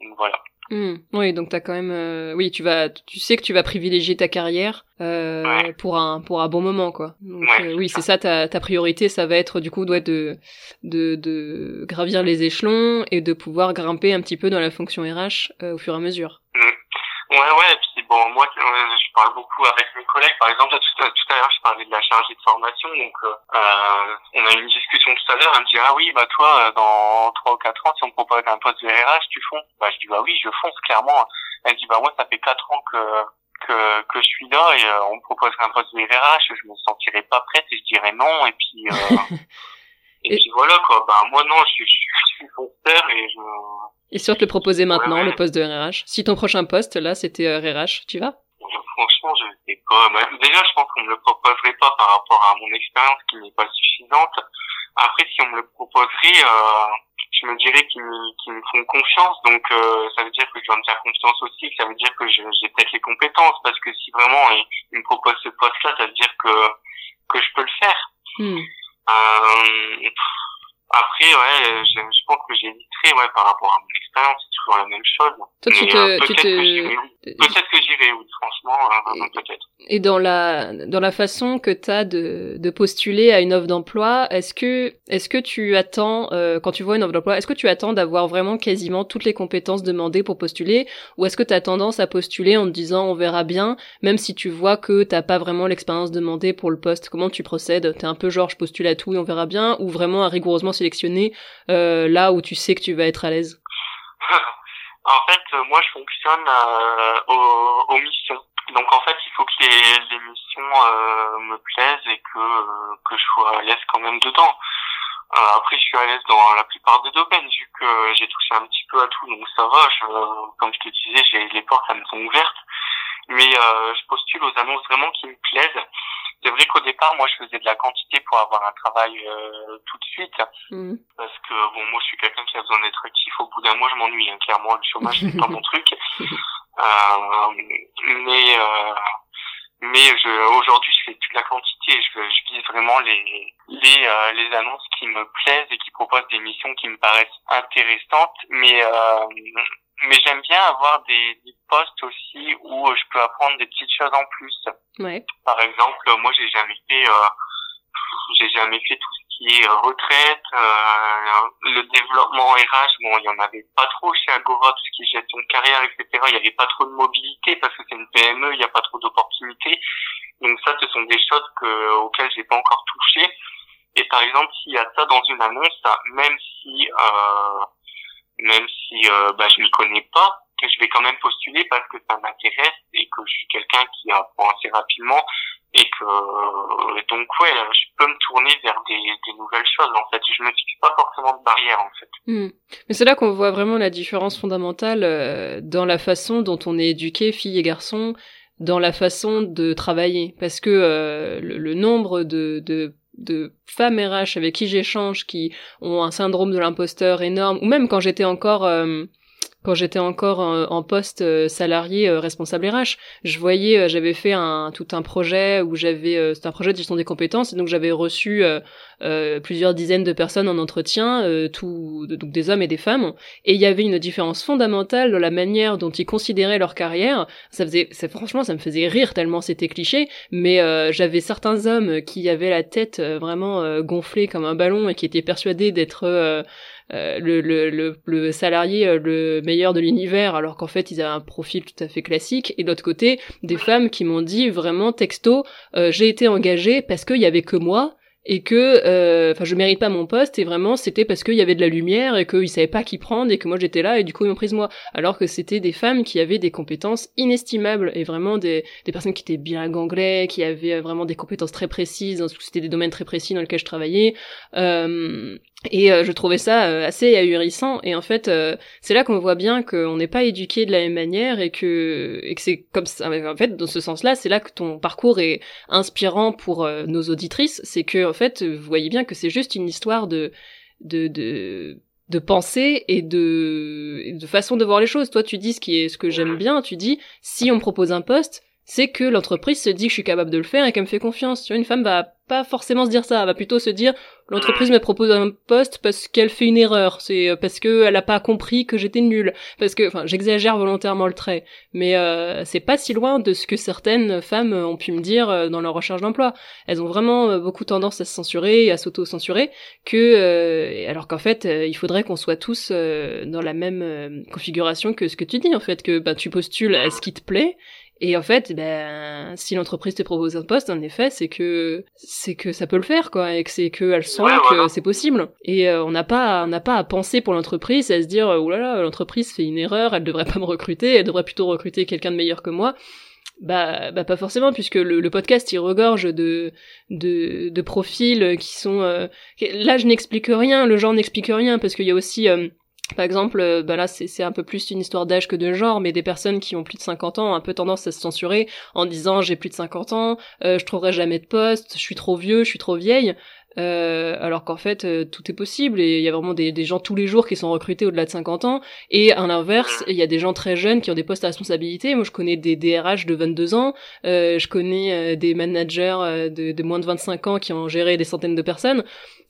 [SPEAKER 2] euh, voilà.
[SPEAKER 1] Hmm. Oui, donc t'as quand même, euh, oui, tu vas, tu sais que tu vas privilégier ta carrière euh, pour un pour un bon moment, quoi. Donc euh, oui, c'est ça ta ta priorité, ça va être du coup doit de de de gravir les échelons et de pouvoir grimper un petit peu dans la fonction RH au fur et à mesure.
[SPEAKER 2] Ouais, ouais, et puis bon, moi, je parle beaucoup avec mes collègues. Par exemple, tout, tout à l'heure, je parlais de la chargée de formation. Donc, euh, on a eu une discussion tout à l'heure. Elle me dit, ah oui, bah toi, dans trois ou quatre ans, si on me propose un poste de RH, tu fonces Bah, je dis, bah oui, je fonce, clairement. Elle dit, bah moi, ça fait quatre ans que que, que je suis là et on me proposerait un poste de RH, je me sentirais pas prête et je dirais non et puis *laughs* et, puis voilà quoi. Bah moi non, je, je, je suis fonceur et je.
[SPEAKER 1] Et on te le proposait maintenant, le poste de RH, si ton prochain poste là c'était RH, tu vas?
[SPEAKER 2] Franchement, je sais pas. Déjà, je pense qu'on me le proposerait pas par rapport à mon expérience qui n'est pas suffisante. Après, si on me le proposerait, euh, je me dirais qu'ils me font confiance. Donc, euh, ça veut dire que je dois me faire confiance aussi. Ça veut dire que j'ai peut-être les compétences. Parce que si vraiment ils, me proposent ce poste-là, ça veut dire que que je peux le faire. Hmm. Euh, après, ouais, je, je pense que j'hésiterai ouais, par rapport à mon expérience. C'est toujours la même chose.
[SPEAKER 1] Toi, tu te, euh, tu te...
[SPEAKER 2] Peut-être que j'irai, oui, franchement, euh, peut-être.
[SPEAKER 1] Et dans la dans la façon que tu as de, de postuler à une offre d'emploi, est-ce que est-ce que tu attends euh, quand tu vois une offre d'emploi, est-ce que tu attends d'avoir vraiment quasiment toutes les compétences demandées pour postuler? Ou est-ce que tu as tendance à postuler en te disant on verra bien même si tu vois que t'as pas vraiment l'expérience demandée pour le poste, comment tu procèdes? T'es un peu genre je postule à tout et on verra bien? Ou vraiment rigoureusement euh, là où tu sais que tu vas être à l'aise? *laughs*
[SPEAKER 2] En fait, moi je fonctionne euh, aux, missions. Donc en fait, il faut que les, missions euh, me plaisent et que euh, que je sois à l'aise quand même dedans. Euh, après, je suis à l'aise dans la plupart des domaines vu que j'ai touché un petit peu à tout, donc ça va. Je, comme je te disais, j'ai les portes elles me sont ouvertes, mais je postule aux annonces vraiment qui me plaisent. C'est vrai qu'au départ, moi, je faisais de la quantité pour avoir un travail tout de suite, mmh. parce que bon, moi, je suis quelqu'un qui a besoin d'être actif. Au bout d'un mois, je m'ennuie. Hein. Clairement, le chômage, c'est pas mon *laughs* truc. Euh, mais euh, mais je aujourd'hui je fais toute la quantité je, je vise vraiment les les euh, les annonces qui me plaisent et qui proposent des missions qui me paraissent intéressantes mais euh, mais j'aime bien avoir des, des postes aussi où je peux apprendre des petites choses en plus
[SPEAKER 1] ouais.
[SPEAKER 2] par exemple moi j'ai jamais fait euh, j'ai jamais fait tout qui est euh, retraite, euh, le développement RH, bon, il y en avait pas trop chez Agora, tout ce qui est gestion de carrière, etc. Il y avait pas trop de mobilité parce que c'est une PME, il n'y a pas trop d'opportunités. Donc ça, ce sont des choses que, auxquelles j'ai pas encore touché. Et par exemple, s'il y a ça dans une annonce, même si, euh, même si euh, bah, je m'y connais pas, je vais quand même postuler parce que ça m'intéresse et que je suis quelqu'un qui apprend assez rapidement et que donc ouais je peux me tourner vers des, des, nouvelles choses en fait. Je me fixe pas forcément de barrière en fait.
[SPEAKER 1] Hmm. mais c'est là qu'on voit vraiment la différence fondamentale euh, dans la façon dont on est éduqué filles et garçons dans la façon de travailler. Parce que euh, le, nombre de, de de femmes RH avec qui j'échange qui ont un syndrome de l'imposteur énorme ou même quand j'étais encore euh, quand j'étais encore en, poste euh, salarié euh, responsable RH, je voyais, euh, j'avais fait un tout un projet où j'avais, c'était un projet de gestion des compétences et donc j'avais reçu plusieurs dizaines de personnes en entretien, tout, donc des hommes et des femmes, et il y avait une différence fondamentale dans la manière dont ils considéraient leur carrière. Ça faisait, franchement, ça me faisait rire tellement c'était cliché, mais j'avais certains hommes qui avaient la tête vraiment gonflée comme un ballon et qui étaient persuadés d'être euh, le, le, salarié euh, le meilleur de l'univers alors qu'en fait ils avaient un profil tout à fait classique. Et d'autre côté des femmes qui m'ont dit vraiment texto euh, j'ai été engagée parce qu'il y avait que moi et que euh, enfin je mérite pas mon poste et vraiment c'était parce qu'il y avait de la lumière et qu'ils savaient pas qui prendre et que moi j'étais là et du coup ils m'ont prise moi alors que c'était des femmes qui avaient des compétences inestimables et vraiment des, des personnes qui étaient bien anglais qui avaient vraiment des compétences très précises c'était des domaines très précis dans lesquels je travaillais euh, et euh, je trouvais ça euh, assez ahurissant. Et en fait, euh, c'est là qu'on voit bien qu'on n'est pas éduqué de la même manière et que, et que c'est comme ça. En fait, dans ce sens-là, c'est là que ton parcours est inspirant pour nos auditrices. C'est que, fait, vous voyez bien que c'est juste une histoire de, de, de, de pensée et de, façon de voir les choses. Toi, tu dis ce qui est ce que j'aime bien. Tu dis, si on propose un poste, c'est que l'entreprise se dit que je suis capable de le faire et qu'elle me fait confiance. Tu vois, une femme va pas forcément se dire ça, elle va plutôt se dire l'entreprise me propose un poste parce qu'elle fait une erreur, c'est euh, parce que elle a pas compris que j'étais nulle, parce que enfin j'exagère volontairement le trait, mais euh, c'est pas si loin de ce que certaines femmes ont pu me dire euh, dans leur recherche d'emploi. Elles ont vraiment beaucoup tendance à se censurer et à s'auto-censurer que alors qu'en fait il faudrait qu'on soit tous dans la même configuration que ce que tu dis en fait que bah tu postules à ce qui te plaît et en fait, ben, si l'entreprise te propose un poste, en effet, c'est que c'est que ça peut le faire, quoi, et que c'est qu'elle sent que c'est possible. Et euh, on n'a pas on n'a pas à penser pour l'entreprise, à se dire oh là là, l'entreprise fait une erreur, elle devrait pas me recruter, elle devrait plutôt recruter quelqu'un de meilleur que moi. bah, bah pas forcément puisque le, le, podcast il regorge de de, de profils qui sont euh, là je n'explique rien le genre n'explique rien parce qu'il y a aussi euh, par exemple, bah là c'est un peu plus une histoire d'âge que de genre, mais des personnes qui ont plus de 50 ans ont un peu tendance à se censurer en disant j'ai plus de 50 ans, euh, je trouverai jamais de poste, je suis trop vieux, je suis trop vieille. Euh, alors qu'en fait euh, tout est possible et il y a vraiment des, des, gens tous les jours qui sont recrutés au-delà de 50 ans et à l'inverse il y a des gens très jeunes qui ont des postes à responsabilité. Moi je connais des DRH de 22 ans euh, je connais des managers de, de, moins de 25 ans qui ont géré des centaines de personnes.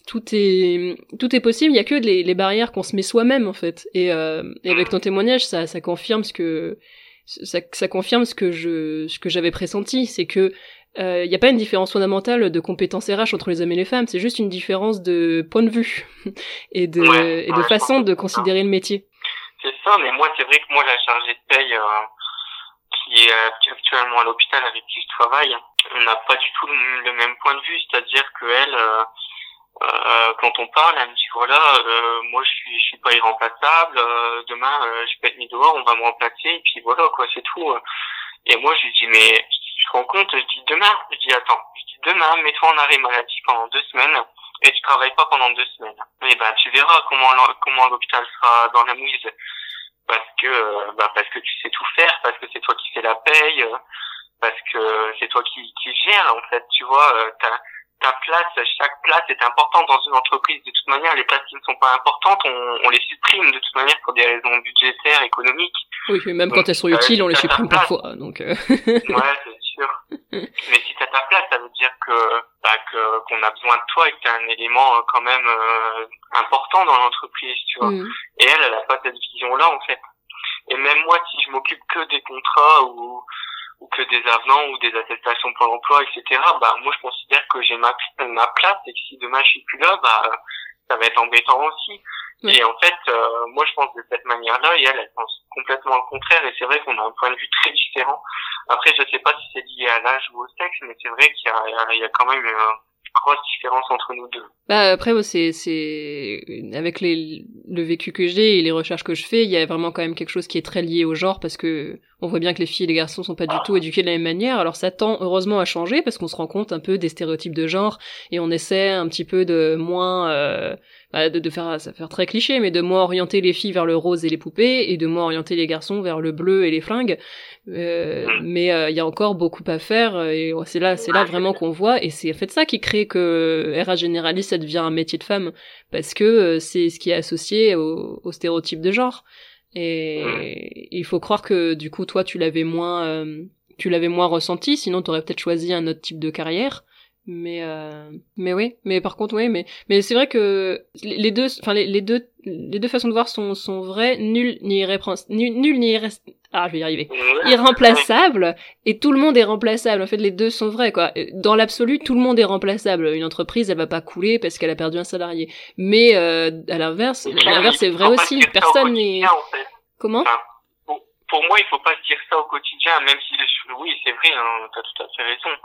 [SPEAKER 1] Tout est tout est possible. Il y a que les, les barrières qu'on se met soi-même en fait. Et, euh, et avec ton témoignage ça ça confirme ce que ça, ça confirme ce que je ce que j'avais pressenti. C'est que il euh, n'y a pas une différence fondamentale de compétences RH entre les hommes et les femmes, c'est juste une différence de point de vue *laughs* et de, et de façon de considérer le métier.
[SPEAKER 2] C'est ça, mais moi c'est vrai que moi la chargée de paye euh, qui est actuellement à l'hôpital avec qui je travaille, on n'a pas du tout le, même point de vue, c'est-à-dire que elle, euh, euh, quand on parle, elle me dit voilà, euh, moi je suis, je suis pas irremplaçable, demain je peux être mis dehors, on va me remplacer, et puis voilà quoi, c'est tout. Et moi je lui dis mais tu te rends compte, je dis demain, je dis attends, je dis demain, mets-toi en arrêt maladie pendant deux semaines et tu travailles pas pendant deux semaines. Et ben tu verras comment comment l'hôpital sera dans la mouise parce que bah parce que tu sais tout faire, parce que c'est toi qui fais la paye, parce que c'est toi qui qui gère en fait, tu vois, euh, ta place, chaque place est importante dans une entreprise. De toute manière, les places qui ne sont pas importantes, on, on les supprime de toute manière pour des raisons budgétaires, économiques.
[SPEAKER 1] Oui, mais même quand elles sont utiles, on les supprime parfois. Donc. Euh...
[SPEAKER 2] ouais, sûr. *laughs* mais si t'as ta place, ça veut dire que bah, que qu'on a besoin de toi et que t'es un élément euh, quand même euh, important dans l'entreprise, tu vois. Mm. Et elle, elle a pas cette vision-là en fait. Et même moi, si je m'occupe que des contrats ou ou que des avenants ou des attestations pour l'emploi, etc. Bah moi je considère que j'ai ma ma place et que si demain je suis plus là, bah ça va être embêtant aussi. Et en fait, euh, moi je pense de cette manière-là et elle, elle pense complètement le contraire. Et c'est vrai qu'on a un point de vue très différent. Après, je sais pas si c'est lié à l'âge ou au sexe, mais c'est vrai qu'il y a, il y a quand même une grosse différence entre nous deux.
[SPEAKER 1] Bah après, c'est c'est avec les le vécu que j'ai et les recherches que je fais, il y a vraiment quand même quelque chose qui est très lié au genre parce que on voit bien que les filles et les garçons sont pas du tout éduqués de la même manière. Alors ça tend heureusement à changer parce qu'on se rend compte un peu des stéréotypes de genre et on essaie un petit peu de moins euh, bah, de, de, faire ça faire très cliché, mais de moins orienter les filles vers le rose et les poupées et de moins orienter les garçons vers le bleu et les flingues. Euh, mais euh, il y a encore beaucoup à faire et c'est là c'est là vraiment qu'on voit et c'est en fait ça qui crée que RH généraliste ça devient un métier de femme parce que euh, c'est ce qui est associé au, au stéréotype de genre. Et il faut croire que du coup, toi, tu l'avais moins, euh, tu l'avais moins ressenti. Sinon, t'aurais peut-être choisi un autre type de carrière. Mais euh, mais oui, mais par contre oui, mais mais c'est vrai que les deux, enfin les, les, deux les deux façons de voir sont sont vraies. Nul ni irrépréhensible, nul, nul ni ah je vais y arriver, irremplaçable et tout le monde est remplaçable. En fait, les deux sont vrais quoi. Dans l'absolu, tout le monde est remplaçable. Une entreprise, elle va pas couler parce qu'elle a perdu un salarié. Mais euh, à l'inverse, l'inverse c'est vrai aussi. Personne n'est. Comment?
[SPEAKER 2] Pour, moi, il faut pas se dire ça au quotidien, même si oui, c'est vrai, hein, t'as tout à fait raison.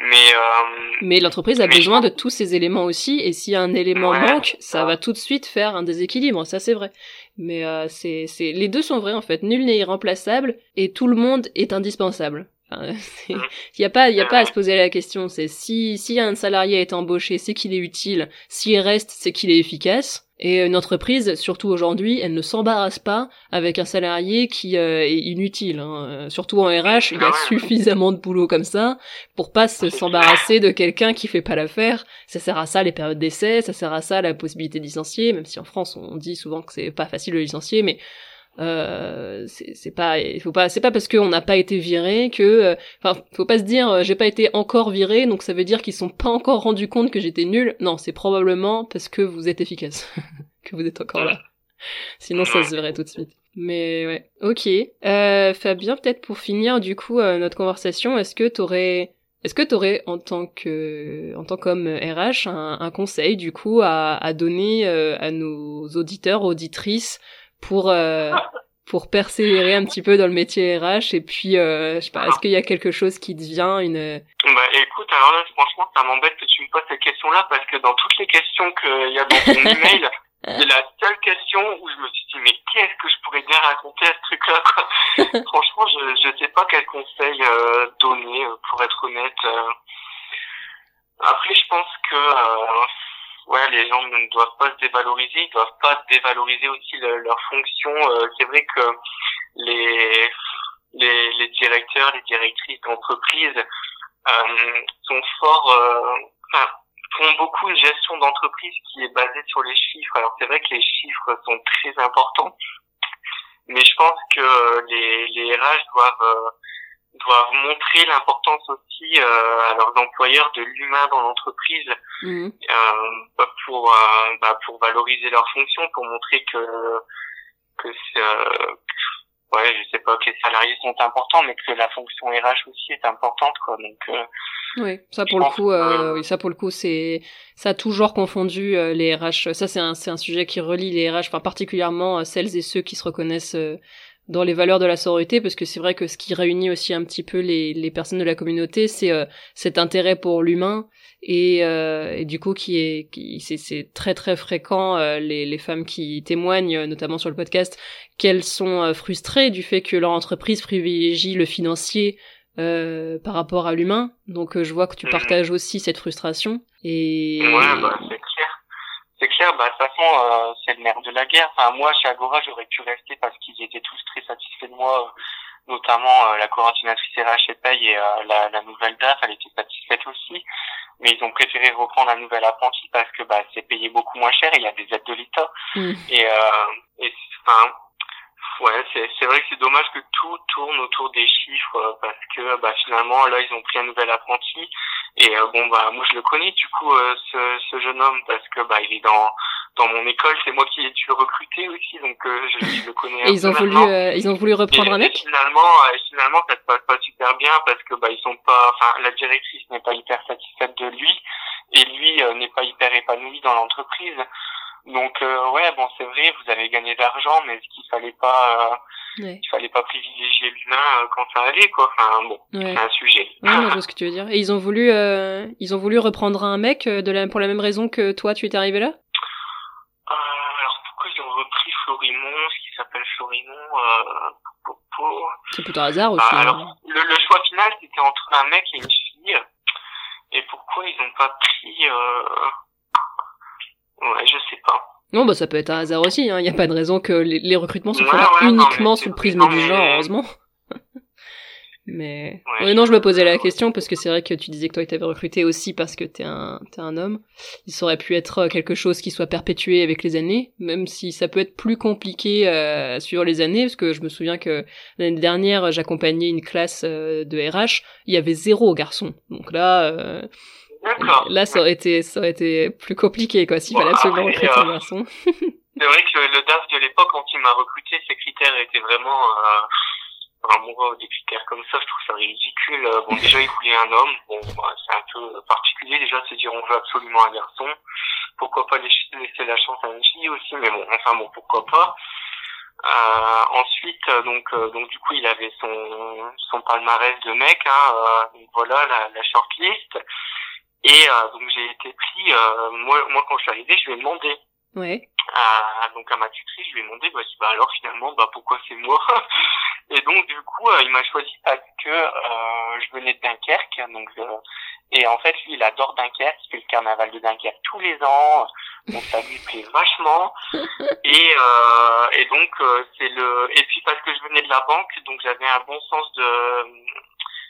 [SPEAKER 2] Mais, euh,
[SPEAKER 1] mais l'entreprise a besoin de tous ces éléments aussi, et si un élément manque, ça va tout de suite faire un déséquilibre, ça c'est vrai. Mais euh, c'est, c'est, les deux sont vrais en fait. Nul n'est irremplaçable et tout le monde est indispensable. *laughs* Il n'y a pas, il y a pas à se poser la question. C'est si, si un salarié est embauché, c'est qu'il est utile. S'il reste, c'est qu'il est efficace. Et une entreprise, surtout aujourd'hui, elle ne s'embarrasse pas avec un salarié qui euh, est inutile. Hein. Euh, surtout en RH, il y a ah suffisamment de boulot comme ça pour pas s'embarrasser de quelqu'un qui fait pas l'affaire. Ça sert à ça les périodes d'essai, ça sert à ça la possibilité de licencier, même si en France on dit souvent que c'est pas facile de licencier, mais euh, c'est pas faut pas c'est pas parce qu'on n'a pas été viré que euh, enfin faut pas se dire euh, j'ai pas été encore viré donc ça veut dire qu'ils sont pas encore rendus compte que j'étais nul non c'est probablement parce que vous êtes efficace *laughs* que vous êtes encore là. Sinon ça se verrait tout de suite. Mais ouais. Ok. Euh, Fabien peut-être pour finir du coup notre conversation est-ce que t'aurais est-ce que t'aurais en tant que en tant qu'homme RH un, un, conseil du coup à, à donner à nos auditeurs auditrices pour euh, pour persévérer un petit peu dans le métier RH et puis euh, je sais pas est-ce qu'il y a quelque chose qui devient une
[SPEAKER 2] bah écoute alors là franchement ça m'embête que tu me poses cette question là parce que dans toutes les questions qu'il y a dans ton *laughs* email C'est la seule question où je me suis dit, mais qu'est-ce que je pourrais bien raconter à ce truc-là, *laughs* Franchement, je ne sais pas quel conseil euh, donner, euh, pour être honnête. Euh. Après, je pense que ouais, les gens ne doivent pas se dévaloriser, ils doivent pas dévaloriser aussi leur fonction. c'est vrai que les, les, les directeurs, les directrices d'entreprise sont forts... Enfin, font beaucoup une gestion d'entreprise qui est basée sur les chiffres. Alors c'est vrai que les chiffres sont très importants, mais je pense que les, les RH doivent euh, doivent montrer l'importance aussi euh, à leurs employeurs de l'humain dans l'entreprise mmh. euh, pour euh, bah, pour valoriser leurs fonctions, pour montrer que que c'est ouais, je sais pas que les salariés sont importants, mais que la fonction RH aussi est importante, quoi. Donc, euh,
[SPEAKER 1] oui, ça pour le coup, euh, oui, ça pour le coup, c'est ça a toujours confondu euh, les RH. Ça, c'est un, c'est un sujet qui relie les RH, enfin particulièrement euh, celles et ceux qui se reconnaissent dans les valeurs de la sororité, parce que c'est vrai que ce qui réunit aussi un petit peu les, les personnes de la communauté, c'est cet intérêt pour l'humain et, et, du coup qui est, qui, c'est, c'est très très fréquent les, les femmes qui témoignent, notamment sur le podcast, qu'elles sont frustrées du fait que leur entreprise privilégie le financier euh, par rapport à l'humain. Donc euh, je vois que tu mhm. partages aussi cette frustration. Et
[SPEAKER 2] ouais, bah, Bah de toute façon, euh, c'est le nerf de la guerre. Enfin moi, chez Agora, j'aurais pu rester parce qu'ils étaient tous très satisfaits de moi, notamment la coordinatrice RH et paye et la, la, nouvelle DAF, elle était satisfaite aussi. Mais ils ont préféré reprendre un nouvel apprenti parce que bah c'est payé beaucoup moins cher. Et il y a des aides de l'État. Mm. Et, et enfin Ouais, c'est c'est vrai que c'est dommage que tout tourne autour des chiffres euh, parce que bah finalement là ils ont pris un nouvel apprenti et euh, bon bah moi je le connais du coup euh, ce, ce jeune homme parce que bah il est dans dans mon école c'est moi qui ai dû le recruter aussi donc je, je, le connais.
[SPEAKER 1] et ils ont voulu ils ont voulu reprendre un mec?
[SPEAKER 2] finalement finalement ça se passe pas super bien parce que bah ils sont pas enfin la directrice n'est pas hyper satisfaite de lui et lui n'est pas hyper épanoui dans l'entreprise. Donc euh, ouais, bon c'est vrai, vous avez gagné de l'argent, mais est-ce qu'il fallait pas, euh, il fallait pas privilégier l'humain euh, quand ça allait quoi? Enfin bon, c'est un sujet.
[SPEAKER 1] Ouais, je vois *laughs* ce que tu veux dire. Et ils ont voulu, euh, ils ont voulu reprendre un mec de la, pour la même raison que toi, tu étais arrivé là?
[SPEAKER 2] alors pourquoi ils ont repris Florimond, ce qui s'appelle Florimond
[SPEAKER 1] C'est plutôt un hasard aussi.
[SPEAKER 2] Bah, alors le, le, choix final c'était entre un mec et une fille. Et pourquoi ils ont pas pris Ouais, je sais pas.
[SPEAKER 1] Non, bah ça peut être un hasard aussi, il hein. n'y a pas de raison que les, recrutements se fassent uniquement sous le prisme du genre, heureusement. *laughs* mais ouais, non, je me posais la question parce que c'est vrai que tu disais que toi, tu avais recruté aussi parce que t'es un, es un homme. Il aurait pu être quelque chose qui soit perpétué avec les années, même si ça peut être plus compliqué euh, sur les années, parce que je me souviens que l'année dernière, j'accompagnais une classe euh, de RH, il y avait zéro garçon. Donc là, euh, Là, ça aurait été, ça aurait été plus compliqué, quoi, s'il fallait absolument recruter un garçon. *laughs*
[SPEAKER 2] c'est vrai que le, DAF de l'époque, quand il m'a recruté, ses critères étaient vraiment, euh, enfin, des critères comme ça, je trouve ça ridicule. Euh, bon, déjà, il voulait un homme. Bon, bah, c'est un peu particulier. Déjà, c'est dire, on veut absolument un garçon. Pourquoi pas laisser la chance à une fille aussi, mais bon, enfin bon, pourquoi pas. Euh, ensuite, donc, euh, donc du coup, il avait son, son palmarès de mec. Hein, euh, donc voilà, la, la shortlist. Et euh, donc j'ai été pris, euh, moi, moi quand je suis arrivé, je lui ai demandé.
[SPEAKER 1] Ouais.
[SPEAKER 2] À, donc à ma tutrice, je lui ai demandé, bah, bah alors finalement, bah pourquoi c'est moi? *laughs* Et donc du coup, euh, il m'a choisi parce que euh, je venais de Dunkerque, donc et en fait lui il adore Dunkerque, il fait le carnaval de Dunkerque tous les ans, donc ça lui plaît vachement. et et donc c'est le et puis parce que je venais de la banque, donc j'avais un bon sens de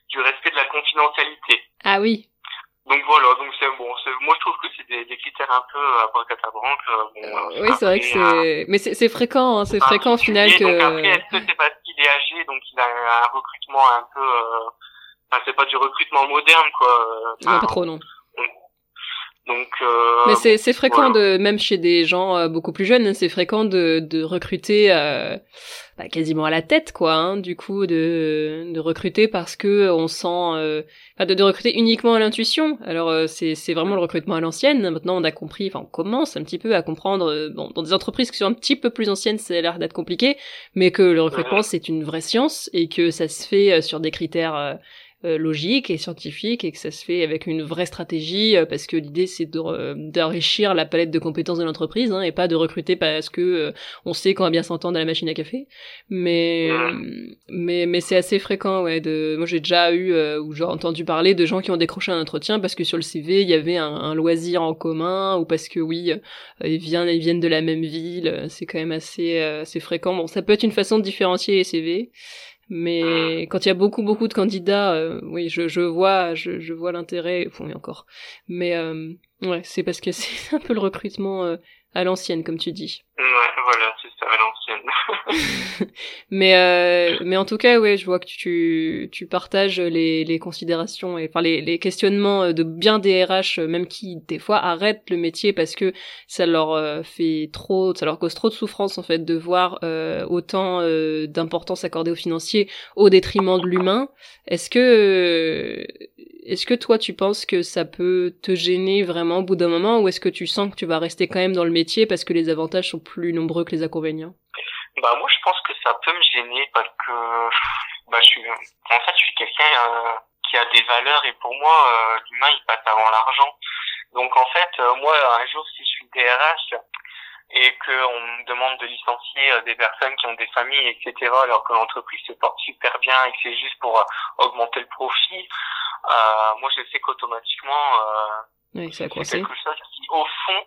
[SPEAKER 2] du respect de la confidentialité.
[SPEAKER 1] Ah oui.
[SPEAKER 2] Donc voilà, donc c'est bon. Moi je trouve que c'est des, des, critères un peu à bracatabranque. Euh, bon,
[SPEAKER 1] euh, oui, c'est vrai que c'est. Mais c'est fréquent, hein, c'est fréquent au final que.
[SPEAKER 2] Donc après, est-ce que c'est parce qu'il est âgé, donc il a un recrutement un peu. Euh... Enfin, c'est pas du recrutement moderne, quoi.
[SPEAKER 1] non, pas trop, non.
[SPEAKER 2] Donc, euh,
[SPEAKER 1] mais c'est c'est fréquent de même chez des gens euh, beaucoup plus jeunes, c'est fréquent de de recruter euh, bah, quasiment à la tête quoi. Hein, du coup de de recruter parce que on sent, euh, de, de recruter uniquement à l'intuition. Alors euh, c'est c'est vraiment le recrutement à l'ancienne. Maintenant on a compris, enfin on commence un petit peu à comprendre. bon, dans des entreprises qui sont un petit peu plus anciennes, ça a l'air d'être compliqué, mais que le recrutement c'est une vraie science et que ça se fait sur des critères euh, logique et scientifique et que ça se fait avec une vraie stratégie euh, parce que l'idée c'est d'enrichir la palette de compétences de l'entreprise hein, et pas de recruter parce que euh, on sait qu'on va bien s'entendre à la machine à café. Mais mais mais c'est assez fréquent ouais de moi j'ai déjà eu ou j'ai entendu parler de gens qui ont décroché un entretien parce que sur le CV il y avait un, un loisir en commun ou parce que oui ils viennent ils viennent de la même ville c'est quand même assez assez fréquent. Bon ça peut être une façon de différencier les CV mais quand il y a beaucoup beaucoup de candidats, euh, oui, je, je vois, je, je vois l'intérêt. Bon, oui, encore. Mais euh, ouais, c'est parce que *laughs* c'est un peu le recrutement euh, à l'ancienne, comme tu dis.
[SPEAKER 2] Ouais, voilà, c'est ça, à l'ancienne. *laughs*
[SPEAKER 1] mais euh, mais en tout cas, ouais, je vois que tu tu partages les les considérations et enfin les les questionnements de bien des RH, même qui des fois arrêtent le métier parce que ça leur euh, fait trop, ça leur cause trop de souffrance en fait de voir euh, autant euh, d'importance accordée au financier au détriment de l'humain. Est-ce que est-ce que toi tu penses que ça peut te gêner vraiment au bout d'un moment ou est-ce que tu sens que tu vas rester quand même dans le métier parce que les avantages sont plus nombreux que les inconvénients
[SPEAKER 2] Bah moi je pense que ça peut me gêner parce que bah je suis en fait je suis quelqu'un euh, qui a des valeurs et pour moi euh, l'humain il passe avant l'argent. Donc en fait euh, moi un jour si je suis DRH et qu'on me demande de licencier des personnes qui ont des familles, etc., alors que l'entreprise se porte super bien et que c'est juste pour augmenter le profit, euh, moi je sais qu'automatiquement
[SPEAKER 1] euh, c'est quelque
[SPEAKER 2] chose qui au fond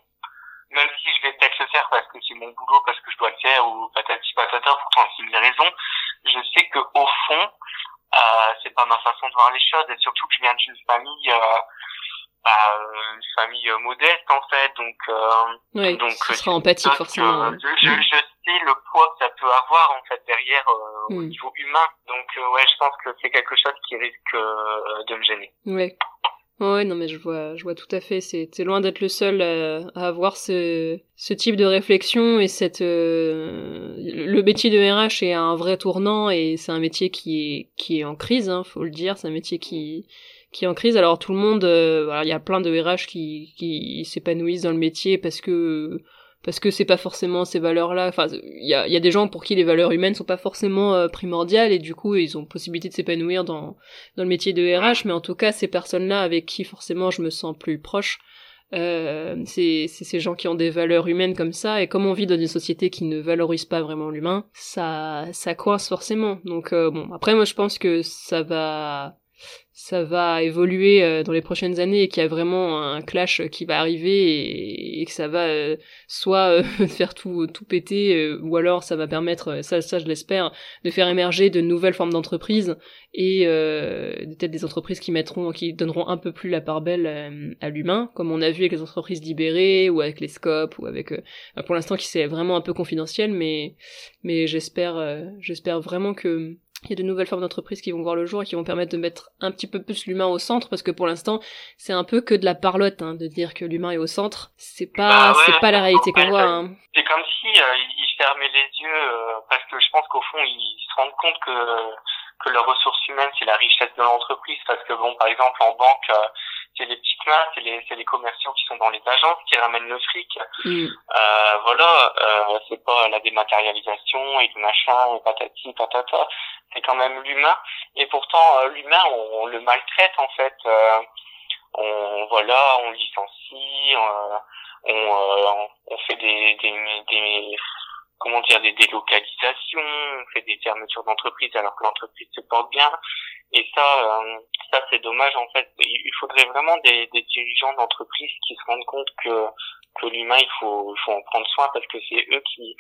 [SPEAKER 2] même si je vais peut-être le faire parce que c'est mon boulot parce que je dois le faire ou patati patata pour 36 000 raisons je sais que au fond euh, c'est pas ma façon de voir les choses et surtout que je viens d'une famille euh, bah, une famille modeste en fait donc euh,
[SPEAKER 1] oui,
[SPEAKER 2] donc
[SPEAKER 1] ce sera empathique forcément
[SPEAKER 2] je, je, je, sais le poids que ça peut avoir en fait derrière euh, au
[SPEAKER 1] Mm.
[SPEAKER 2] niveau humain donc euh, ouais je pense que c'est quelque chose qui risque euh, de me gêner
[SPEAKER 1] Ouais. Ouais, non, mais je vois, je vois tout à fait. C'est, c'est loin d'être le seul à, à avoir ce, ce type de réflexion et cette, euh, le métier de RH est un vrai tournant et c'est un métier qui est, qui est en crise, hein, faut le dire. C'est un métier qui, qui est en crise. Alors tout le monde, euh, il y a plein de RH qui, qui s'épanouissent dans le métier parce que, parce que c'est pas forcément ces valeurs-là. Enfin, il y a, y a des gens pour qui les valeurs humaines sont pas forcément euh, primordiales et du coup ils ont possibilité de s'épanouir dans dans le métier de RH. Mais en tout cas, ces personnes-là avec qui forcément je me sens plus proche, euh, c'est ces gens qui ont des valeurs humaines comme ça. Et comme on vit dans une société qui ne valorise pas vraiment l'humain, ça ça coince forcément. Donc euh, bon, après moi je pense que ça va ça va évoluer euh, dans les prochaines années et qu'il y a vraiment un clash qui va arriver et, que ça va euh, soit euh, *laughs* faire tout tout péter ou alors ça va permettre ça ça je l'espère de faire émerger de nouvelles formes d'entreprises et euh, peut-être des entreprises qui mettront qui donneront un peu plus la part belle à, à l'humain comme on a vu avec les entreprises libérées ou avec les scopes ou avec pour l'instant qui c'est vraiment un peu confidentiel mais mais j'espère j'espère vraiment que il y a de nouvelles formes d'entreprises qui vont voir le jour et qui vont permettre de mettre un petit peu plus l'humain au centre parce que pour l'instant c'est un peu que de la parlotte hein, de dire que l'humain est au centre c'est pas
[SPEAKER 2] Bah ouais,
[SPEAKER 1] c'est pas la réalité qu'on voit
[SPEAKER 2] ouais.
[SPEAKER 1] hein.
[SPEAKER 2] C'est comme si euh, ils fermaient les yeux euh, parce que je pense qu'au fond ils se rendent compte que que la ressource humaine c'est la richesse de l'entreprise parce que bon par exemple en banque euh, c'est les petites mains, c'est les c'est les commerciaux qui sont dans les agences qui ramènent le fric.
[SPEAKER 1] Mm.
[SPEAKER 2] Euh, voilà, euh, c'est pas la dématérialisation et tout machin et patati patata. C'est quand même l'humain et pourtant euh, l'humain on, on le maltraite en fait. Euh, on voilà, on licencie, euh, on, euh, on fait des, des, des comment dire des délocalisations, on fait des fermetures d'entreprises alors que l'entreprise se porte bien. Et ça, euh, ça c'est dommage en fait. Il faudrait vraiment des, dirigeants d'entreprise qui se rendent compte que que l'humain il faut il faut en prendre soin parce que c'est eux qui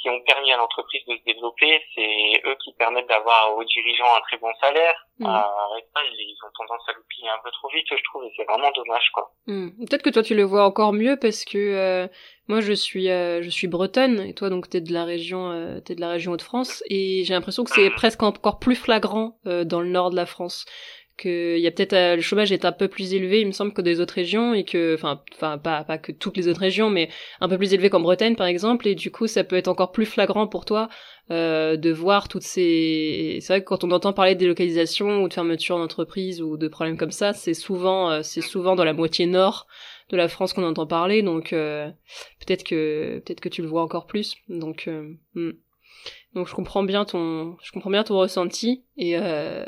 [SPEAKER 2] qui ont permis à l'entreprise de se développer, c'est eux qui permettent d'avoir aux dirigeants un très bon salaire.
[SPEAKER 1] Mm.
[SPEAKER 2] Euh, ils ont tendance à l'oublier un peu trop vite, je trouve, et c'est vraiment dommage, quoi.
[SPEAKER 1] Mm. Peut-être que toi tu le vois encore mieux parce que euh, moi je suis euh, je suis bretonne et toi donc t'es de la région euh, t'es de la région Hauts-de-France et j'ai l'impression que c'est
[SPEAKER 2] Mhm.
[SPEAKER 1] presque encore plus flagrant euh, dans le nord de la France que il y a peut-être euh, le chômage est un peu plus élevé il me semble que des autres régions et que enfin enfin pas pas que toutes les autres régions mais un peu plus élevé qu'en Bretagne par exemple. Et du coup ça peut être encore plus flagrant pour toi euh, de voir toutes ces c'est vrai que quand on entend parler de délocalisation ou de fermeture d'entreprise ou de problèmes comme ça c'est souvent euh, c'est souvent dans la moitié nord de la France qu'on entend parler. Donc peut-être que peut-être que tu le vois encore plus. Donc hmm. Donc je comprends bien ton, je comprends bien ton ressenti. Et euh,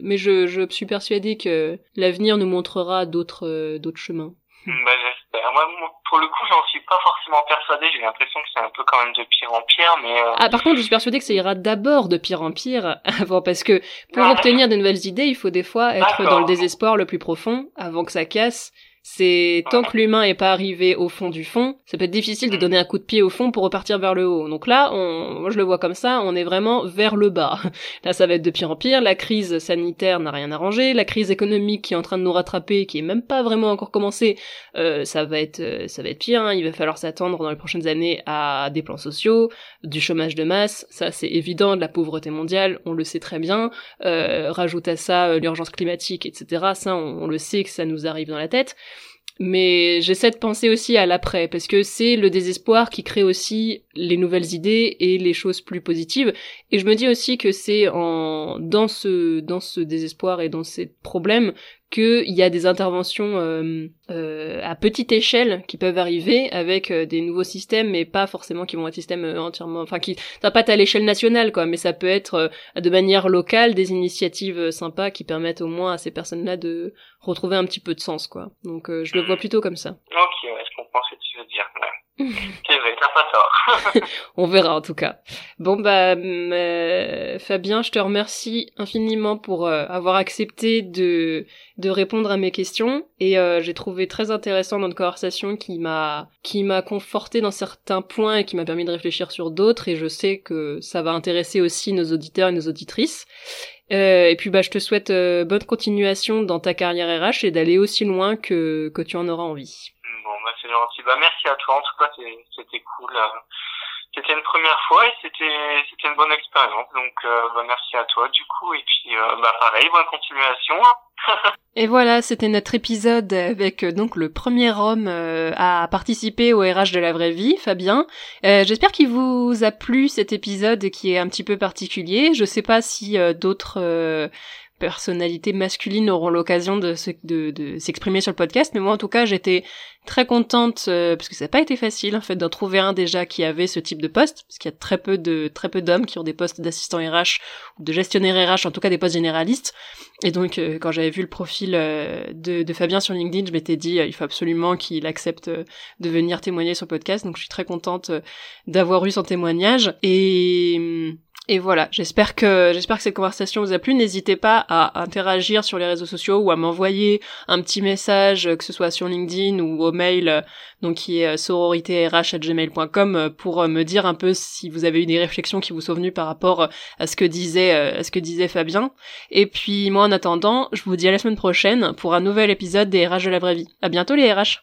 [SPEAKER 1] mais je, je suis persuadée que l'avenir nous montrera d'autres, euh, d'autres chemins.
[SPEAKER 2] Bah, j'espère. Moi, pour le coup, j'en suis pas forcément persuadée. J'ai l'impression que c'est un peu quand même de pire en pire, mais. Euh...
[SPEAKER 1] Ah, par contre, je suis persuadée que ça ira d'abord de pire en pire *laughs* avant, parce que pour obtenir de nouvelles idées, il faut des fois être dans le désespoir le plus profond avant que ça casse c'est tant que l'humain est pas arrivé au fond du fond, ça peut être difficile de donner un coup de pied au fond pour repartir vers le haut. Donc là, on, moi je le vois comme ça, on est vraiment vers le bas. *laughs* Là, ça va être de pire en pire. La crise sanitaire n'a rien arrangé, la crise économique qui est en train de nous rattraper, qui est même pas vraiment encore commencée, euh, ça va être, euh, ça va être pire. Hein. Il va falloir s'attendre dans les prochaines années à des plans sociaux, du chômage de masse. Ça, c'est évident, de la pauvreté mondiale, on le sait très bien. Euh, rajoute à ça euh, l'urgence climatique, etc. Ça, on le sait que ça nous arrive dans la tête mais j'essaie de penser aussi à l'après parce que c'est le désespoir qui crée aussi les nouvelles idées et les choses plus positives. Et je me dis aussi que c'est en dans ce dans ce désespoir et dans ces problèmes qu'il y a des interventions euh, euh, à petite échelle qui peuvent arriver avec euh, des nouveaux systèmes, mais pas forcément qui vont être systèmes euh, entièrement, enfin qui ça pas à l'échelle nationale quoi, mais ça peut être euh, de manière locale des initiatives sympas qui permettent au moins à ces personnes-là de retrouver un petit peu de sens quoi. Donc je le vois plutôt comme ça.
[SPEAKER 2] Comprends ce que tu veux dire. Ouais. *laughs* C'est vrai, t'as pas tort. *laughs*
[SPEAKER 1] On verra en tout cas. Bon bah Fabien, je te remercie infiniment pour avoir accepté de de répondre à mes questions et euh, j'ai trouvé très intéressant notre conversation qui m'a qui m'a conforté dans certains points et qui m'a permis de réfléchir sur d'autres et je sais que ça va intéresser aussi nos auditeurs et nos auditrices. Euh, et puis bah je te souhaite euh, bonne continuation dans ta carrière RH et d'aller aussi loin que que tu en auras envie.
[SPEAKER 2] C'est gentil. Bah merci à toi en tout cas c'était cool. C'était une première fois et c'était c'était une bonne expérience. Donc bah, merci à toi du coup et puis bah pareil bonne continuation. *laughs*
[SPEAKER 1] Et voilà, c'était notre épisode avec euh, donc le premier homme euh, à participer au RH de la vraie vie, Fabien. Euh, j'espère qu'il vous a plu cet épisode qui est un petit peu particulier. Je sais pas si d'autres personnalités masculines auront l'occasion de, s'exprimer sur le podcast, mais moi en tout cas j'étais très contente euh, parce que ça n'a pas été facile en fait d'en trouver un déjà qui avait ce type de poste parce qu'il y a très peu de très peu d'hommes qui ont des postes d'assistant RH ou de gestionnaire RH en tout cas des postes généralistes. Et donc euh, quand j'avais vu le profil euh, de, de, Fabien sur LinkedIn je m'étais dit il faut absolument qu'il accepte de venir témoigner sur le podcast. Donc je suis très contente d'avoir eu son témoignage. Et hum, et voilà, j'espère que j'espère que cette conversation vous a plu. N'hésitez pas à interagir sur les réseaux sociaux ou à m'envoyer un petit message, que ce soit sur LinkedIn ou au mail, donc qui est sororités.rh@gmail.com pour me dire un peu si vous avez eu des réflexions qui vous sont venues par rapport à ce que disait à ce que disait Fabien. Et puis moi en attendant, je vous dis à la semaine prochaine pour un nouvel épisode des RH de la vraie vie. À bientôt les RH.